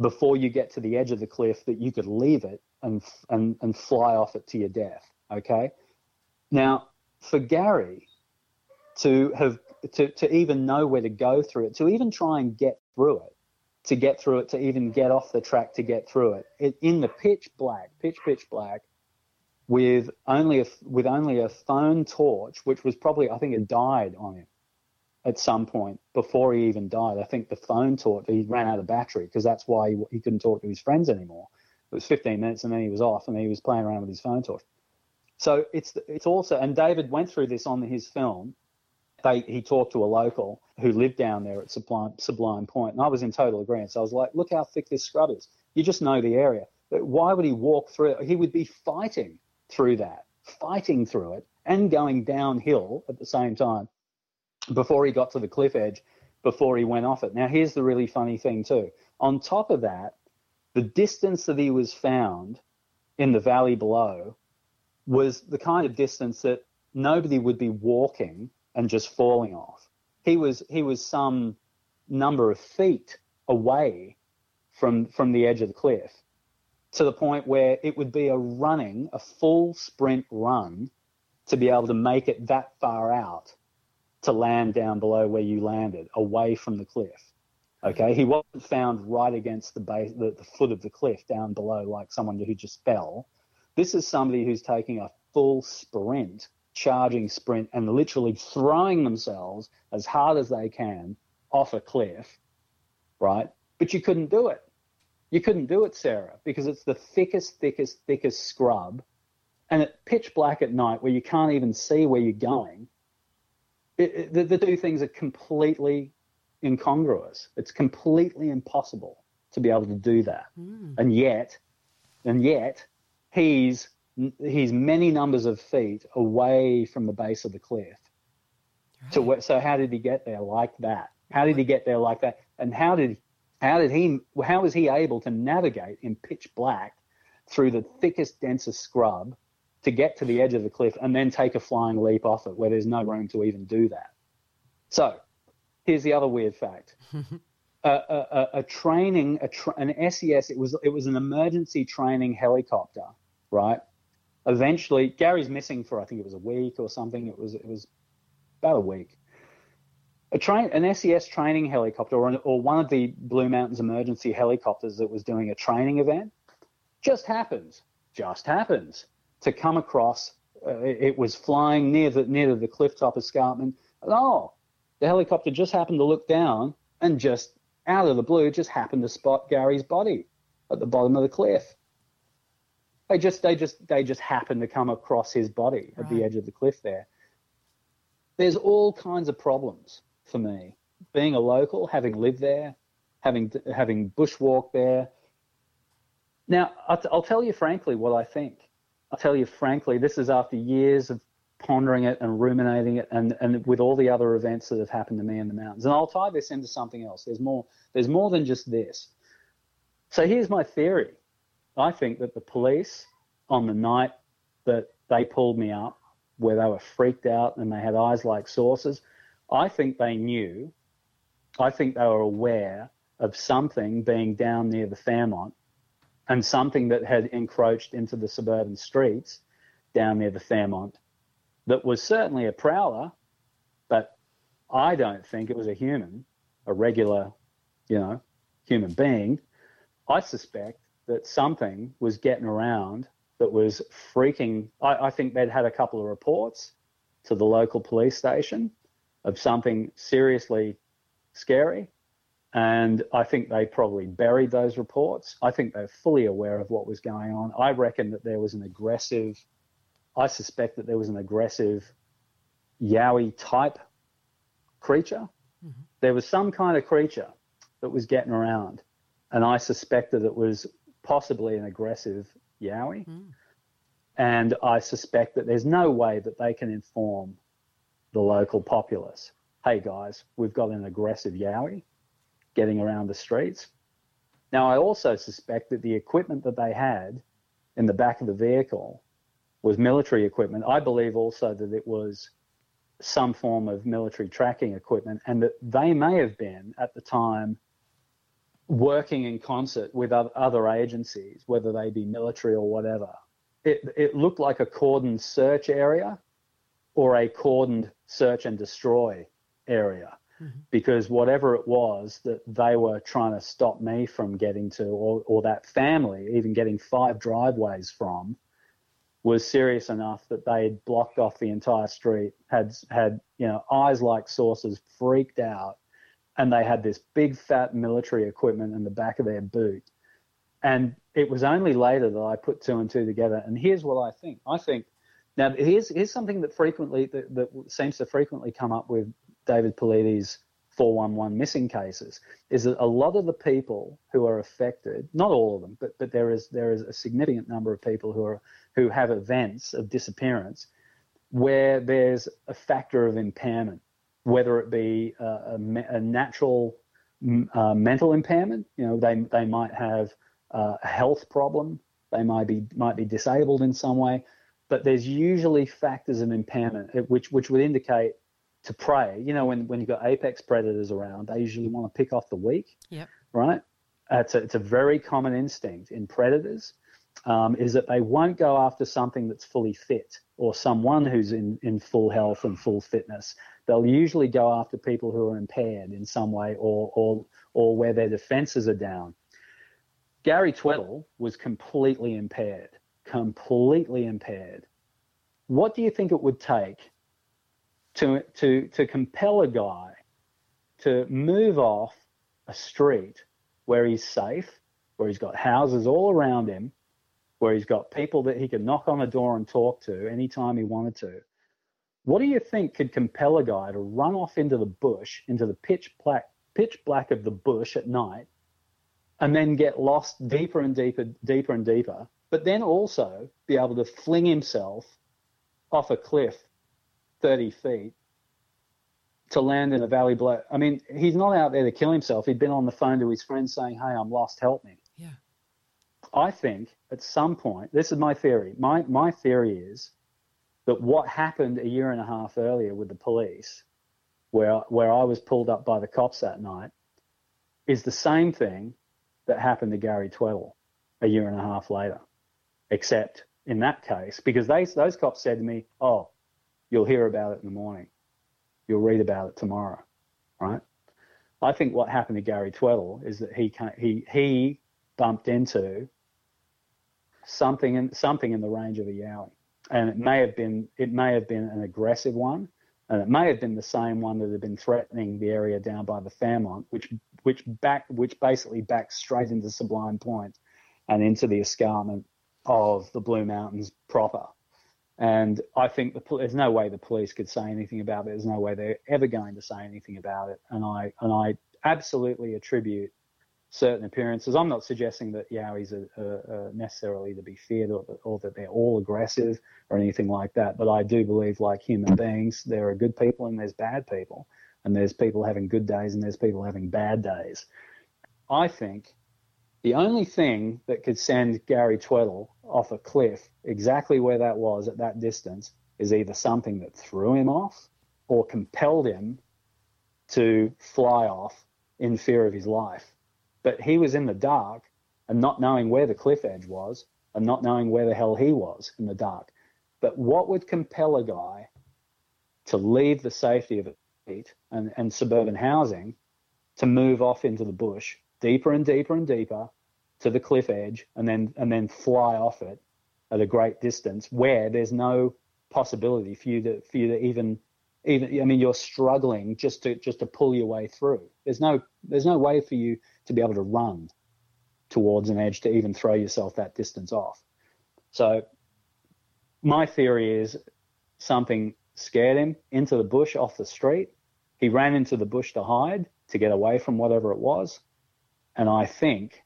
before you get to the edge of the cliff that you could leave it and, and, and fly off it to your death. Okay. Now, for Gary to have to, to even know where to go through it, to even try and get through it, to get through it, to even get off the track to get through it, it in the pitch black, pitch pitch black, with only a with only a phone torch, which was probably I think it died on him at some point before he even died. I think the phone torch he ran out of battery because that's why he, he couldn't talk to his friends anymore. It was 15 minutes and then he was off and he was playing around with his phone torch. So it's it's also and David went through this on his film. They, he talked to a local who lived down there at Sublime, Sublime Point, and I was in total agreement. So I was like, "Look how thick this scrub is. You just know the area. But why would he walk through it? He would be fighting through that, fighting through it, and going downhill at the same time before he got to the cliff edge, before he went off it. Now, here's the really funny thing, too. On top of that, the distance that he was found in the valley below was the kind of distance that nobody would be walking and just falling off. He was he was some number of feet away from from the edge of the cliff to the point where it would be a running, a full sprint run to be able to make it that far out to land down below where you landed, away from the cliff. Okay, he wasn't found right against the base, the, the foot of the cliff down below, like someone who just fell. This is somebody who's taking a full sprint, charging sprint, and literally throwing themselves as hard as they can off a cliff, right? But you couldn't do it. You couldn't do it, Sarah, because it's the thickest, thickest, thickest scrub, and it's pitch black at night where you can't even see where you're going. It, it, the, the two things are completely incongruous. It's completely impossible to be able to do that, mm. and yet, and yet, he's he's many numbers of feet away from the base of the cliff. Right. So, so how did he get there like that? How did he get there like that? And how did how did he? How was he able to navigate in pitch black through the thickest, densest scrub to get to the edge of the cliff and then take a flying leap off it, where there's no room to even do that? So, here's the other weird fact. [laughs] a, a, a, training, a tra- an SES, it was it was an emergency training helicopter, right? Eventually, Gary's missing for I think it was a week or something. It was it was about a week a train, an SES training helicopter or, or one of the Blue Mountains emergency helicopters that was doing a training event just happens, just happens to come across. Uh, it was flying near the near the cliff top escarpment. And, oh, the helicopter just happened to look down and just out of the blue just happened to spot Gary's body at the bottom of the cliff. They just they just they just happened to come across his body at right. the edge of the cliff there. There's all kinds of problems for me. Being a local, having lived there, having having bushwalked there. Now, I'll, I'll tell you frankly what I think. I'll tell you frankly, this is after years of pondering it and ruminating it, and, and with all the other events that have happened to me in the mountains. And I'll tie this into something else. There's more. There's more than just this. So here's my theory. I think that the police, on the night that they pulled me up, where they were freaked out and they had eyes like saucers, I think they knew, I think they were aware of something being down near the Fairmont and something that had encroached into the suburban streets down near the Fairmont that was certainly a prowler, but I don't think it was a human, a regular, you know, human being. I suspect that something was getting around that was freaking. I, I think they'd had a couple of reports to the local police station of something seriously scary. And I think they probably buried those reports. I think they're fully aware of what was going on. I reckon that there was an aggressive, I suspect that there was an aggressive Yowie type creature. Mm-hmm. There was some kind of creature that was getting around. And I suspected it was possibly an aggressive Yowie. Mm. And I suspect that there's no way that they can inform the local populace, hey guys, we've got an aggressive Yowie getting around the streets. Now, I also suspect that the equipment that they had in the back of the vehicle was military equipment. I believe also that it was some form of military tracking equipment and that they may have been at the time working in concert with other agencies, whether they be military or whatever. It, it looked like a cordoned search area or a cordoned search and destroy area. Mm-hmm. Because whatever it was that they were trying to stop me from getting to, or, or that family even getting five driveways from, was serious enough that they had blocked off the entire street, had had you know eyes like saucers, freaked out, and they had this big fat military equipment in the back of their boot. And it was only later that I put two and two together. And here's what I think. I think now here's here's something that frequently that, that seems to frequently come up with David Paulides 411 missing cases is that a lot of the people who are affected, not all of them, but but there is there is a significant number of people who are who have events of disappearance where there's a factor of impairment, whether it be a, a, a natural uh, mental impairment, you know, they they might have uh, a health problem, they might be might be disabled in some way, but there's usually factors of impairment which which would indicate to prey. You know, when, when you've got apex predators around, they usually want to pick off the weak. Yep. Right? Uh, it's, a, it's a very common instinct in predators um, is that they won't go after something that's fully fit or someone who's in, in full health and full fitness. They'll usually go after people who are impaired in some way or, or, or where their defenses are down. Gary Tweddle was completely impaired, completely impaired. What do you think it would take to, to, to compel a guy to move off a street where he's safe, where he's got houses all around him, where he's got people that he can knock on the door and talk to anytime he wanted to. What do you think could compel a guy to run off into the bush, into the pitch black, pitch black of the bush at night, and then get lost deeper and deeper, deeper and deeper, but then also be able to fling himself off a cliff 30 feet to land in a valley below. I mean, he's not out there to kill himself. He'd been on the phone to his friend saying, Hey, I'm lost, help me. Yeah. I think at some point, this is my theory. My, my theory is that what happened a year and a half earlier with the police, where, where I was pulled up by the cops that night, is the same thing that happened to Gary Tweddle a year and a half later, except in that case, because they, those cops said to me, Oh, You'll hear about it in the morning. You'll read about it tomorrow, right? I think what happened to Gary Tweddle is that he he he bumped into something in something in the range of a yowie, and it may have been it may have been an aggressive one, and it may have been the same one that had been threatening the area down by the Fairmont, which which back which basically backs straight into Sublime Point and into the escarpment of the Blue Mountains proper. And I think the, there's no way the police could say anything about it. There's no way they're ever going to say anything about it. And I and I absolutely attribute certain appearances. I'm not suggesting that Yowies are, are, are necessarily to be feared or, or, that they're all aggressive or anything like that. But I do believe, like human beings, there are good people and there's bad people, and there's people having good days and there's people having bad days. I think the only thing that could send Gary Tweddle off a cliff exactly where that was at that distance is either something that threw him off or compelled him to fly off in fear of his life. But he was in the dark and not knowing where the cliff edge was and not knowing where the hell he was in the dark. But what would compel a guy to leave the safety of it and, and suburban housing to move off into the bush deeper and deeper and deeper to the cliff edge and then and then fly off it at a great distance where there's no possibility for you to for you to even even I mean you're struggling just to just to pull your way through. There's no there's no way for you to be able to run towards an edge to even throw yourself that distance off. So my theory is something scared him into the bush off the street. He ran into the bush to hide to get away from whatever it was. And I think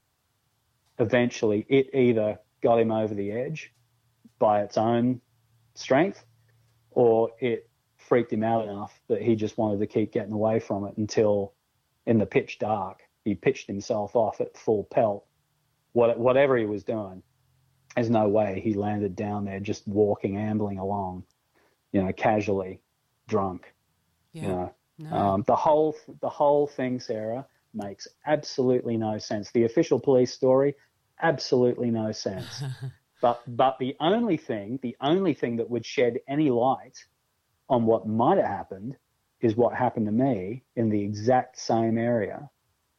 eventually it either got him over the edge by its own strength, or it freaked him out enough that he just wanted to keep getting away from it until, in the pitch dark, he pitched himself off at full pelt. What, whatever he was doing, there's no way he landed down there just walking, ambling along, you know, casually, drunk. Yeah. You know, No. um, the whole the whole thing, Sarah, makes absolutely no sense. The official police story, absolutely no sense. [laughs] but but the only thing, the only thing that would shed any light on what might have happened is what happened to me in the exact same area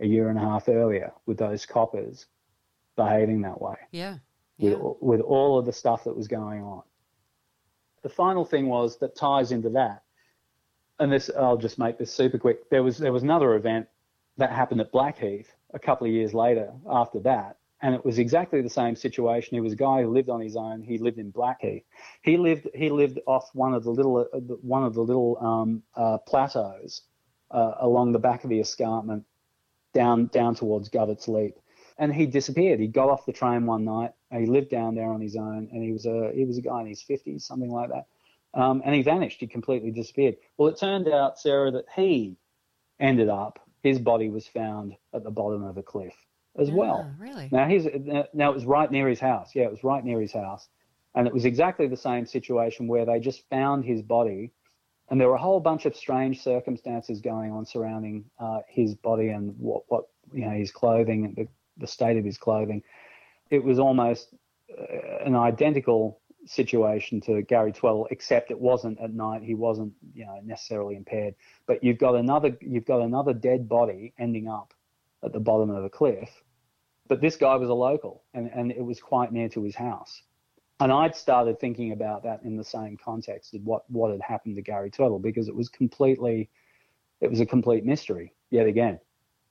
a year and a half earlier with those coppers behaving that way yeah. with, Yeah. with all of the stuff that was going on. The final thing was that ties into that, and this I'll just make this super quick. There was there was another event that happened at Blackheath a couple of years later after that, and it was exactly the same situation. He was a guy who lived on his own. He lived in Blackheath. He lived he lived off one of the little uh, one of the little um, uh, plateaus uh, along the back of the escarpment down down towards Govetts Leap and he disappeared. He got off the train one night. And he lived down there on his own, and he was a he was a guy in his fifties, something like that. Um, and he vanished. He completely disappeared. Well, it turned out, Sarah, that he ended up. His body was found at the bottom of a cliff as well. Ah, really? Now he's now it was right near his house. Yeah, it was right near his house, and it was exactly the same situation where they just found his body, and there were a whole bunch of strange circumstances going on surrounding uh, his body and what what you know his clothing the, the state of his clothing. It was almost uh, an identical situation to Gary Twell, except it wasn't at night. He wasn't you know necessarily impaired, but you've got another you've got another dead body ending up at the bottom of a cliff but this guy was a local and, and it was quite near to his house. And I'd started thinking about that in the same context of what, what had happened to Gary Turtle because it was completely, it was a complete mystery yet again.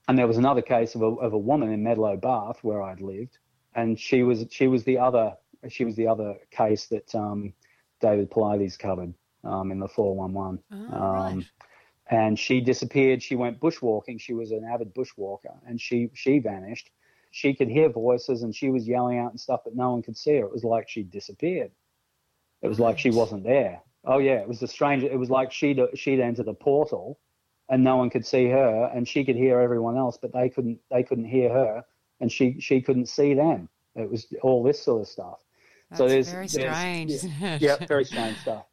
And there was another case of a, of a woman in Medlow Bath where I'd lived, and she was she was the other she was the other case that um, David Paulides covered um, in the 411. Oh, um, right. and she disappeared. She went bushwalking. She was an avid bushwalker, and she she vanished. She could hear voices, and she was yelling out and stuff, but no one could see her. It was like she disappeared. It was like she wasn't there. Oh yeah, it was a strange. It was like she'd she'd entered a portal, and no one could see her, and she could hear everyone else, but they couldn't they couldn't hear her, and she she couldn't see them. It was all this sort of stuff. so That's there's very there's- strange, yeah, yeah, very strange [laughs] stuff.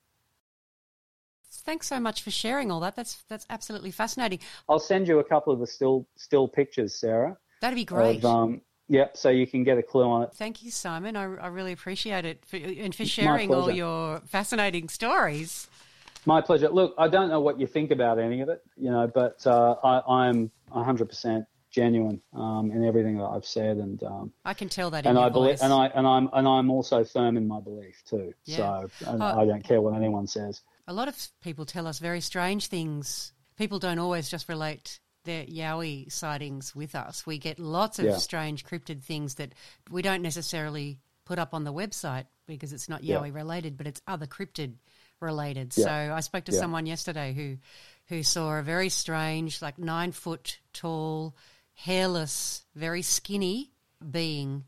Thanks so much for sharing all that. That's that's absolutely fascinating. I'll send you a couple of the still still pictures, Sarah. That'd be great. Of, um, yep, so you can get a clue on it. Thank you, Simon. I, I really appreciate it for, and for sharing all your fascinating stories. My pleasure. Look, I don't know what you think about any of it, you know, but uh, I, I'm 100% genuine um, in everything that I've said, and um, I can tell that and I believe, and I and I'm and I'm also firm in my belief too. Yeah. So Oh. I don't care what anyone says. A lot of people tell us very strange things. People don't always just relate their Yowie sightings with us. We get lots of Yeah. strange cryptid things that we don't necessarily put up on the website because it's not Yeah. Yowie related, but it's other cryptid related. Yeah. So I spoke to Yeah. someone yesterday who who saw a very strange, like nine foot tall, hairless, very skinny being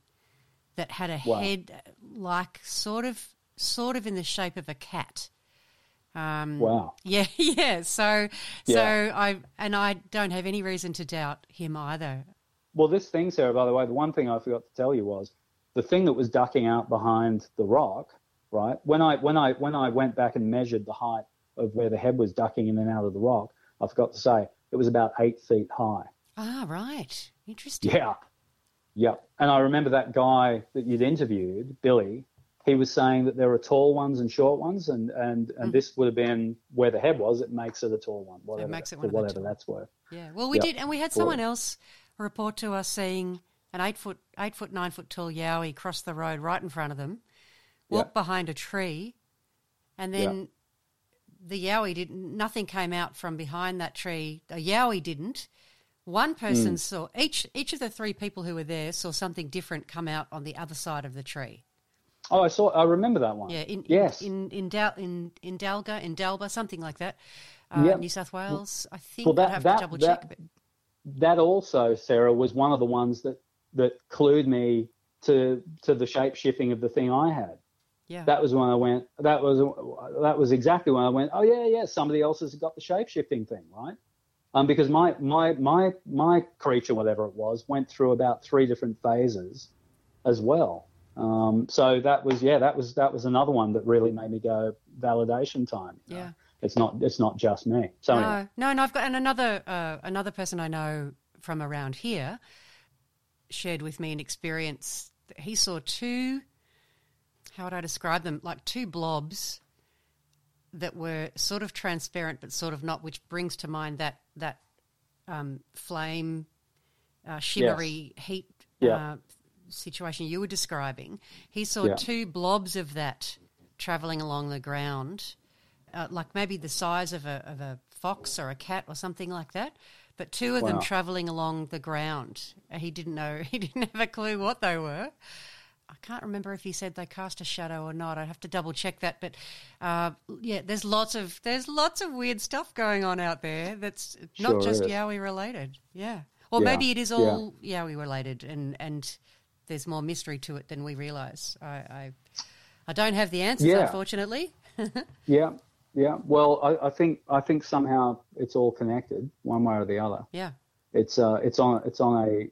that had a Wow. head uh, like sort of sort of in the shape of a cat. Um, Wow. [laughs] yeah, yeah. So, so I and I don't have any reason to doubt him either. Well, this thing, Sarah, by the way, the one thing I forgot to tell you was the thing that was ducking out behind the rock, right? When I when I when I went back and measured the height of where the head was ducking in and out of the rock, I forgot to say it was about eight feet high. Ah, right. Interesting. Yeah. Yeah. And I remember that guy that you'd interviewed, Billy, he was saying that there are tall ones and short ones, and, and, and mm. this would have been where the head was. It makes it a tall one, whatever, makes it one whatever that's worth. Yeah. Well, we Yeah. did, and we had someone else report to us seeing an eight foot, eight foot, nine foot tall yowie cross the road right in front of them, walk Yeah. behind a tree, and then the yowie didn't. Nothing came out from behind that tree. The yowie didn't. One person mm. saw each each of the three people who were there saw something different come out on the other side of the tree. Oh, I saw. I remember that one. Yeah, in yes. in in Dal, in in Dalga, in Dalba, something like that. Uh, Yep. New South Wales, I think. well, that- I'd have that- to double that- check. But that also, Sarah, was one of the ones that that clued me to to the shape shifting of the thing I had. Yeah. That was when I went. That was that was exactly when I went. Oh yeah, yeah. Somebody else has got the shape shifting thing, right? Um, because my my my my creature, whatever it was, went through about three different phases, as well. Um, so that was yeah, that was that was another one that really made me go validation time. you know. Yeah. It's not it's not just me. So no, anyway, no, and I've got and another uh, another person I know from around here shared with me an experience. That he saw two. How would I describe them? Like two blobs that were sort of transparent, but sort of not. Which brings to mind that that um, flame, uh, shimmery heat Yeah. uh, situation you were describing. He saw Yeah. two blobs of that traveling along the ground uh, like maybe the size of a of a fox or a cat or something like that. But two of them traveling along the ground. He didn't know. [laughs] He didn't have a clue what they were. I can't remember if he said they cast a shadow or not. I'd have to double check that. But uh, yeah, there's lots of there's lots of weird stuff going on out there. That's not Sure just is. Yowie related. Yeah, or Yeah, maybe it is all Yowie related, and and there's more mystery to it than we realise. I, I I don't have the answers, Yeah. unfortunately. [laughs] yeah, yeah. Well, I, I think I think somehow it's all connected one way or the other. Yeah. It's uh it's on it's on a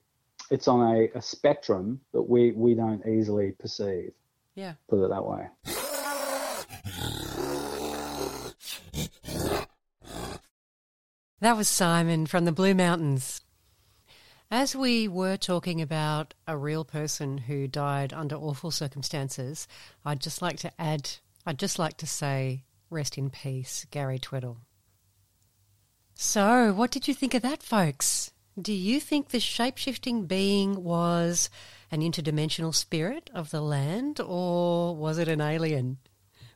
it's on a, a spectrum that we we don't easily perceive. Yeah. Put it that way. That was Simon from the Blue Mountains. As we were talking about a real person who died under awful circumstances, I'd just like to add, I'd just like to say, rest in peace, Gary Twiddle. So, what did you think of that, folks? Do you think the shape-shifting being was an interdimensional spirit of the land, or was it an alien?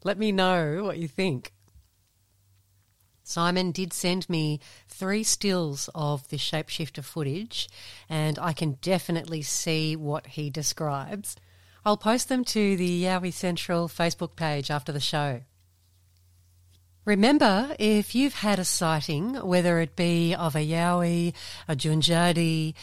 Let me know what you think. Simon did send me three stills of the shapeshifter footage, and I can definitely see what he describes. I'll post them to the Yowie Central Facebook page after the show. Remember, if you've had a sighting, whether it be of a Yowie, a Junjadi,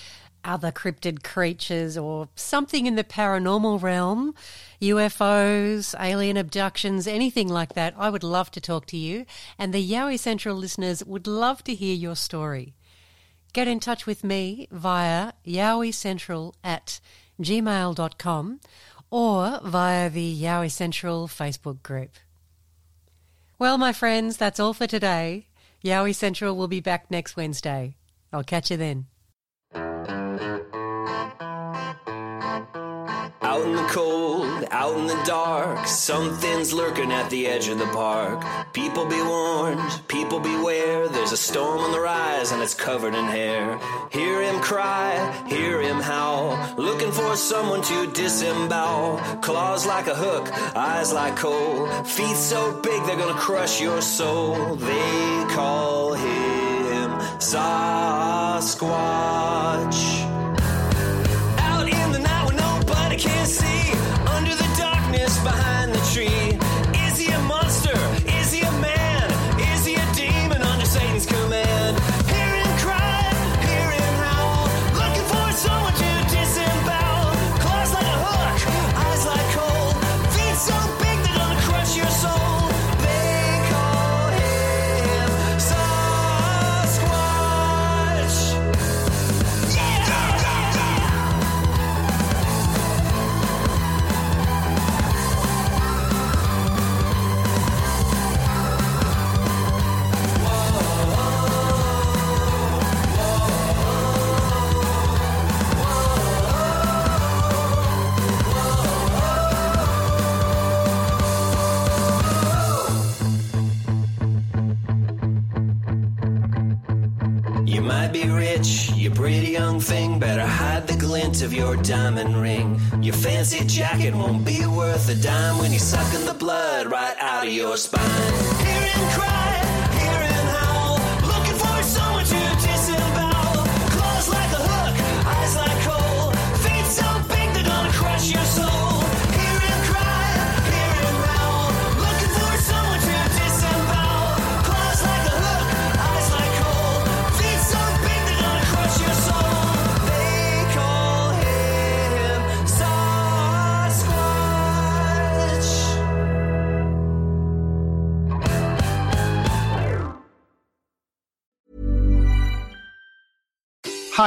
other cryptid creatures, or something in the paranormal realm, UFOs, alien abductions, anything like that, I would love to talk to you. And the Yowie Central listeners would love to hear your story. Get in touch with me via yowiecentral at gmail.com or via the Yowie Central Facebook group. Well, my friends, that's all for today. Yowie Central will be back next Wednesday. I'll catch you then. In the cold, out in the dark, something's lurking at the edge of the park. People be warned, people beware. There's a storm on the rise and it's covered in hair. Hear him cry, hear him howl, looking for someone to disembowel. Claws like a hook, eyes like coal, feet so big they're gonna crush your soul. They call him Sasquatch. Of your diamond ring. Your fancy jacket won't be worth a dime when you're sucking the blood right out of your spine. Hear him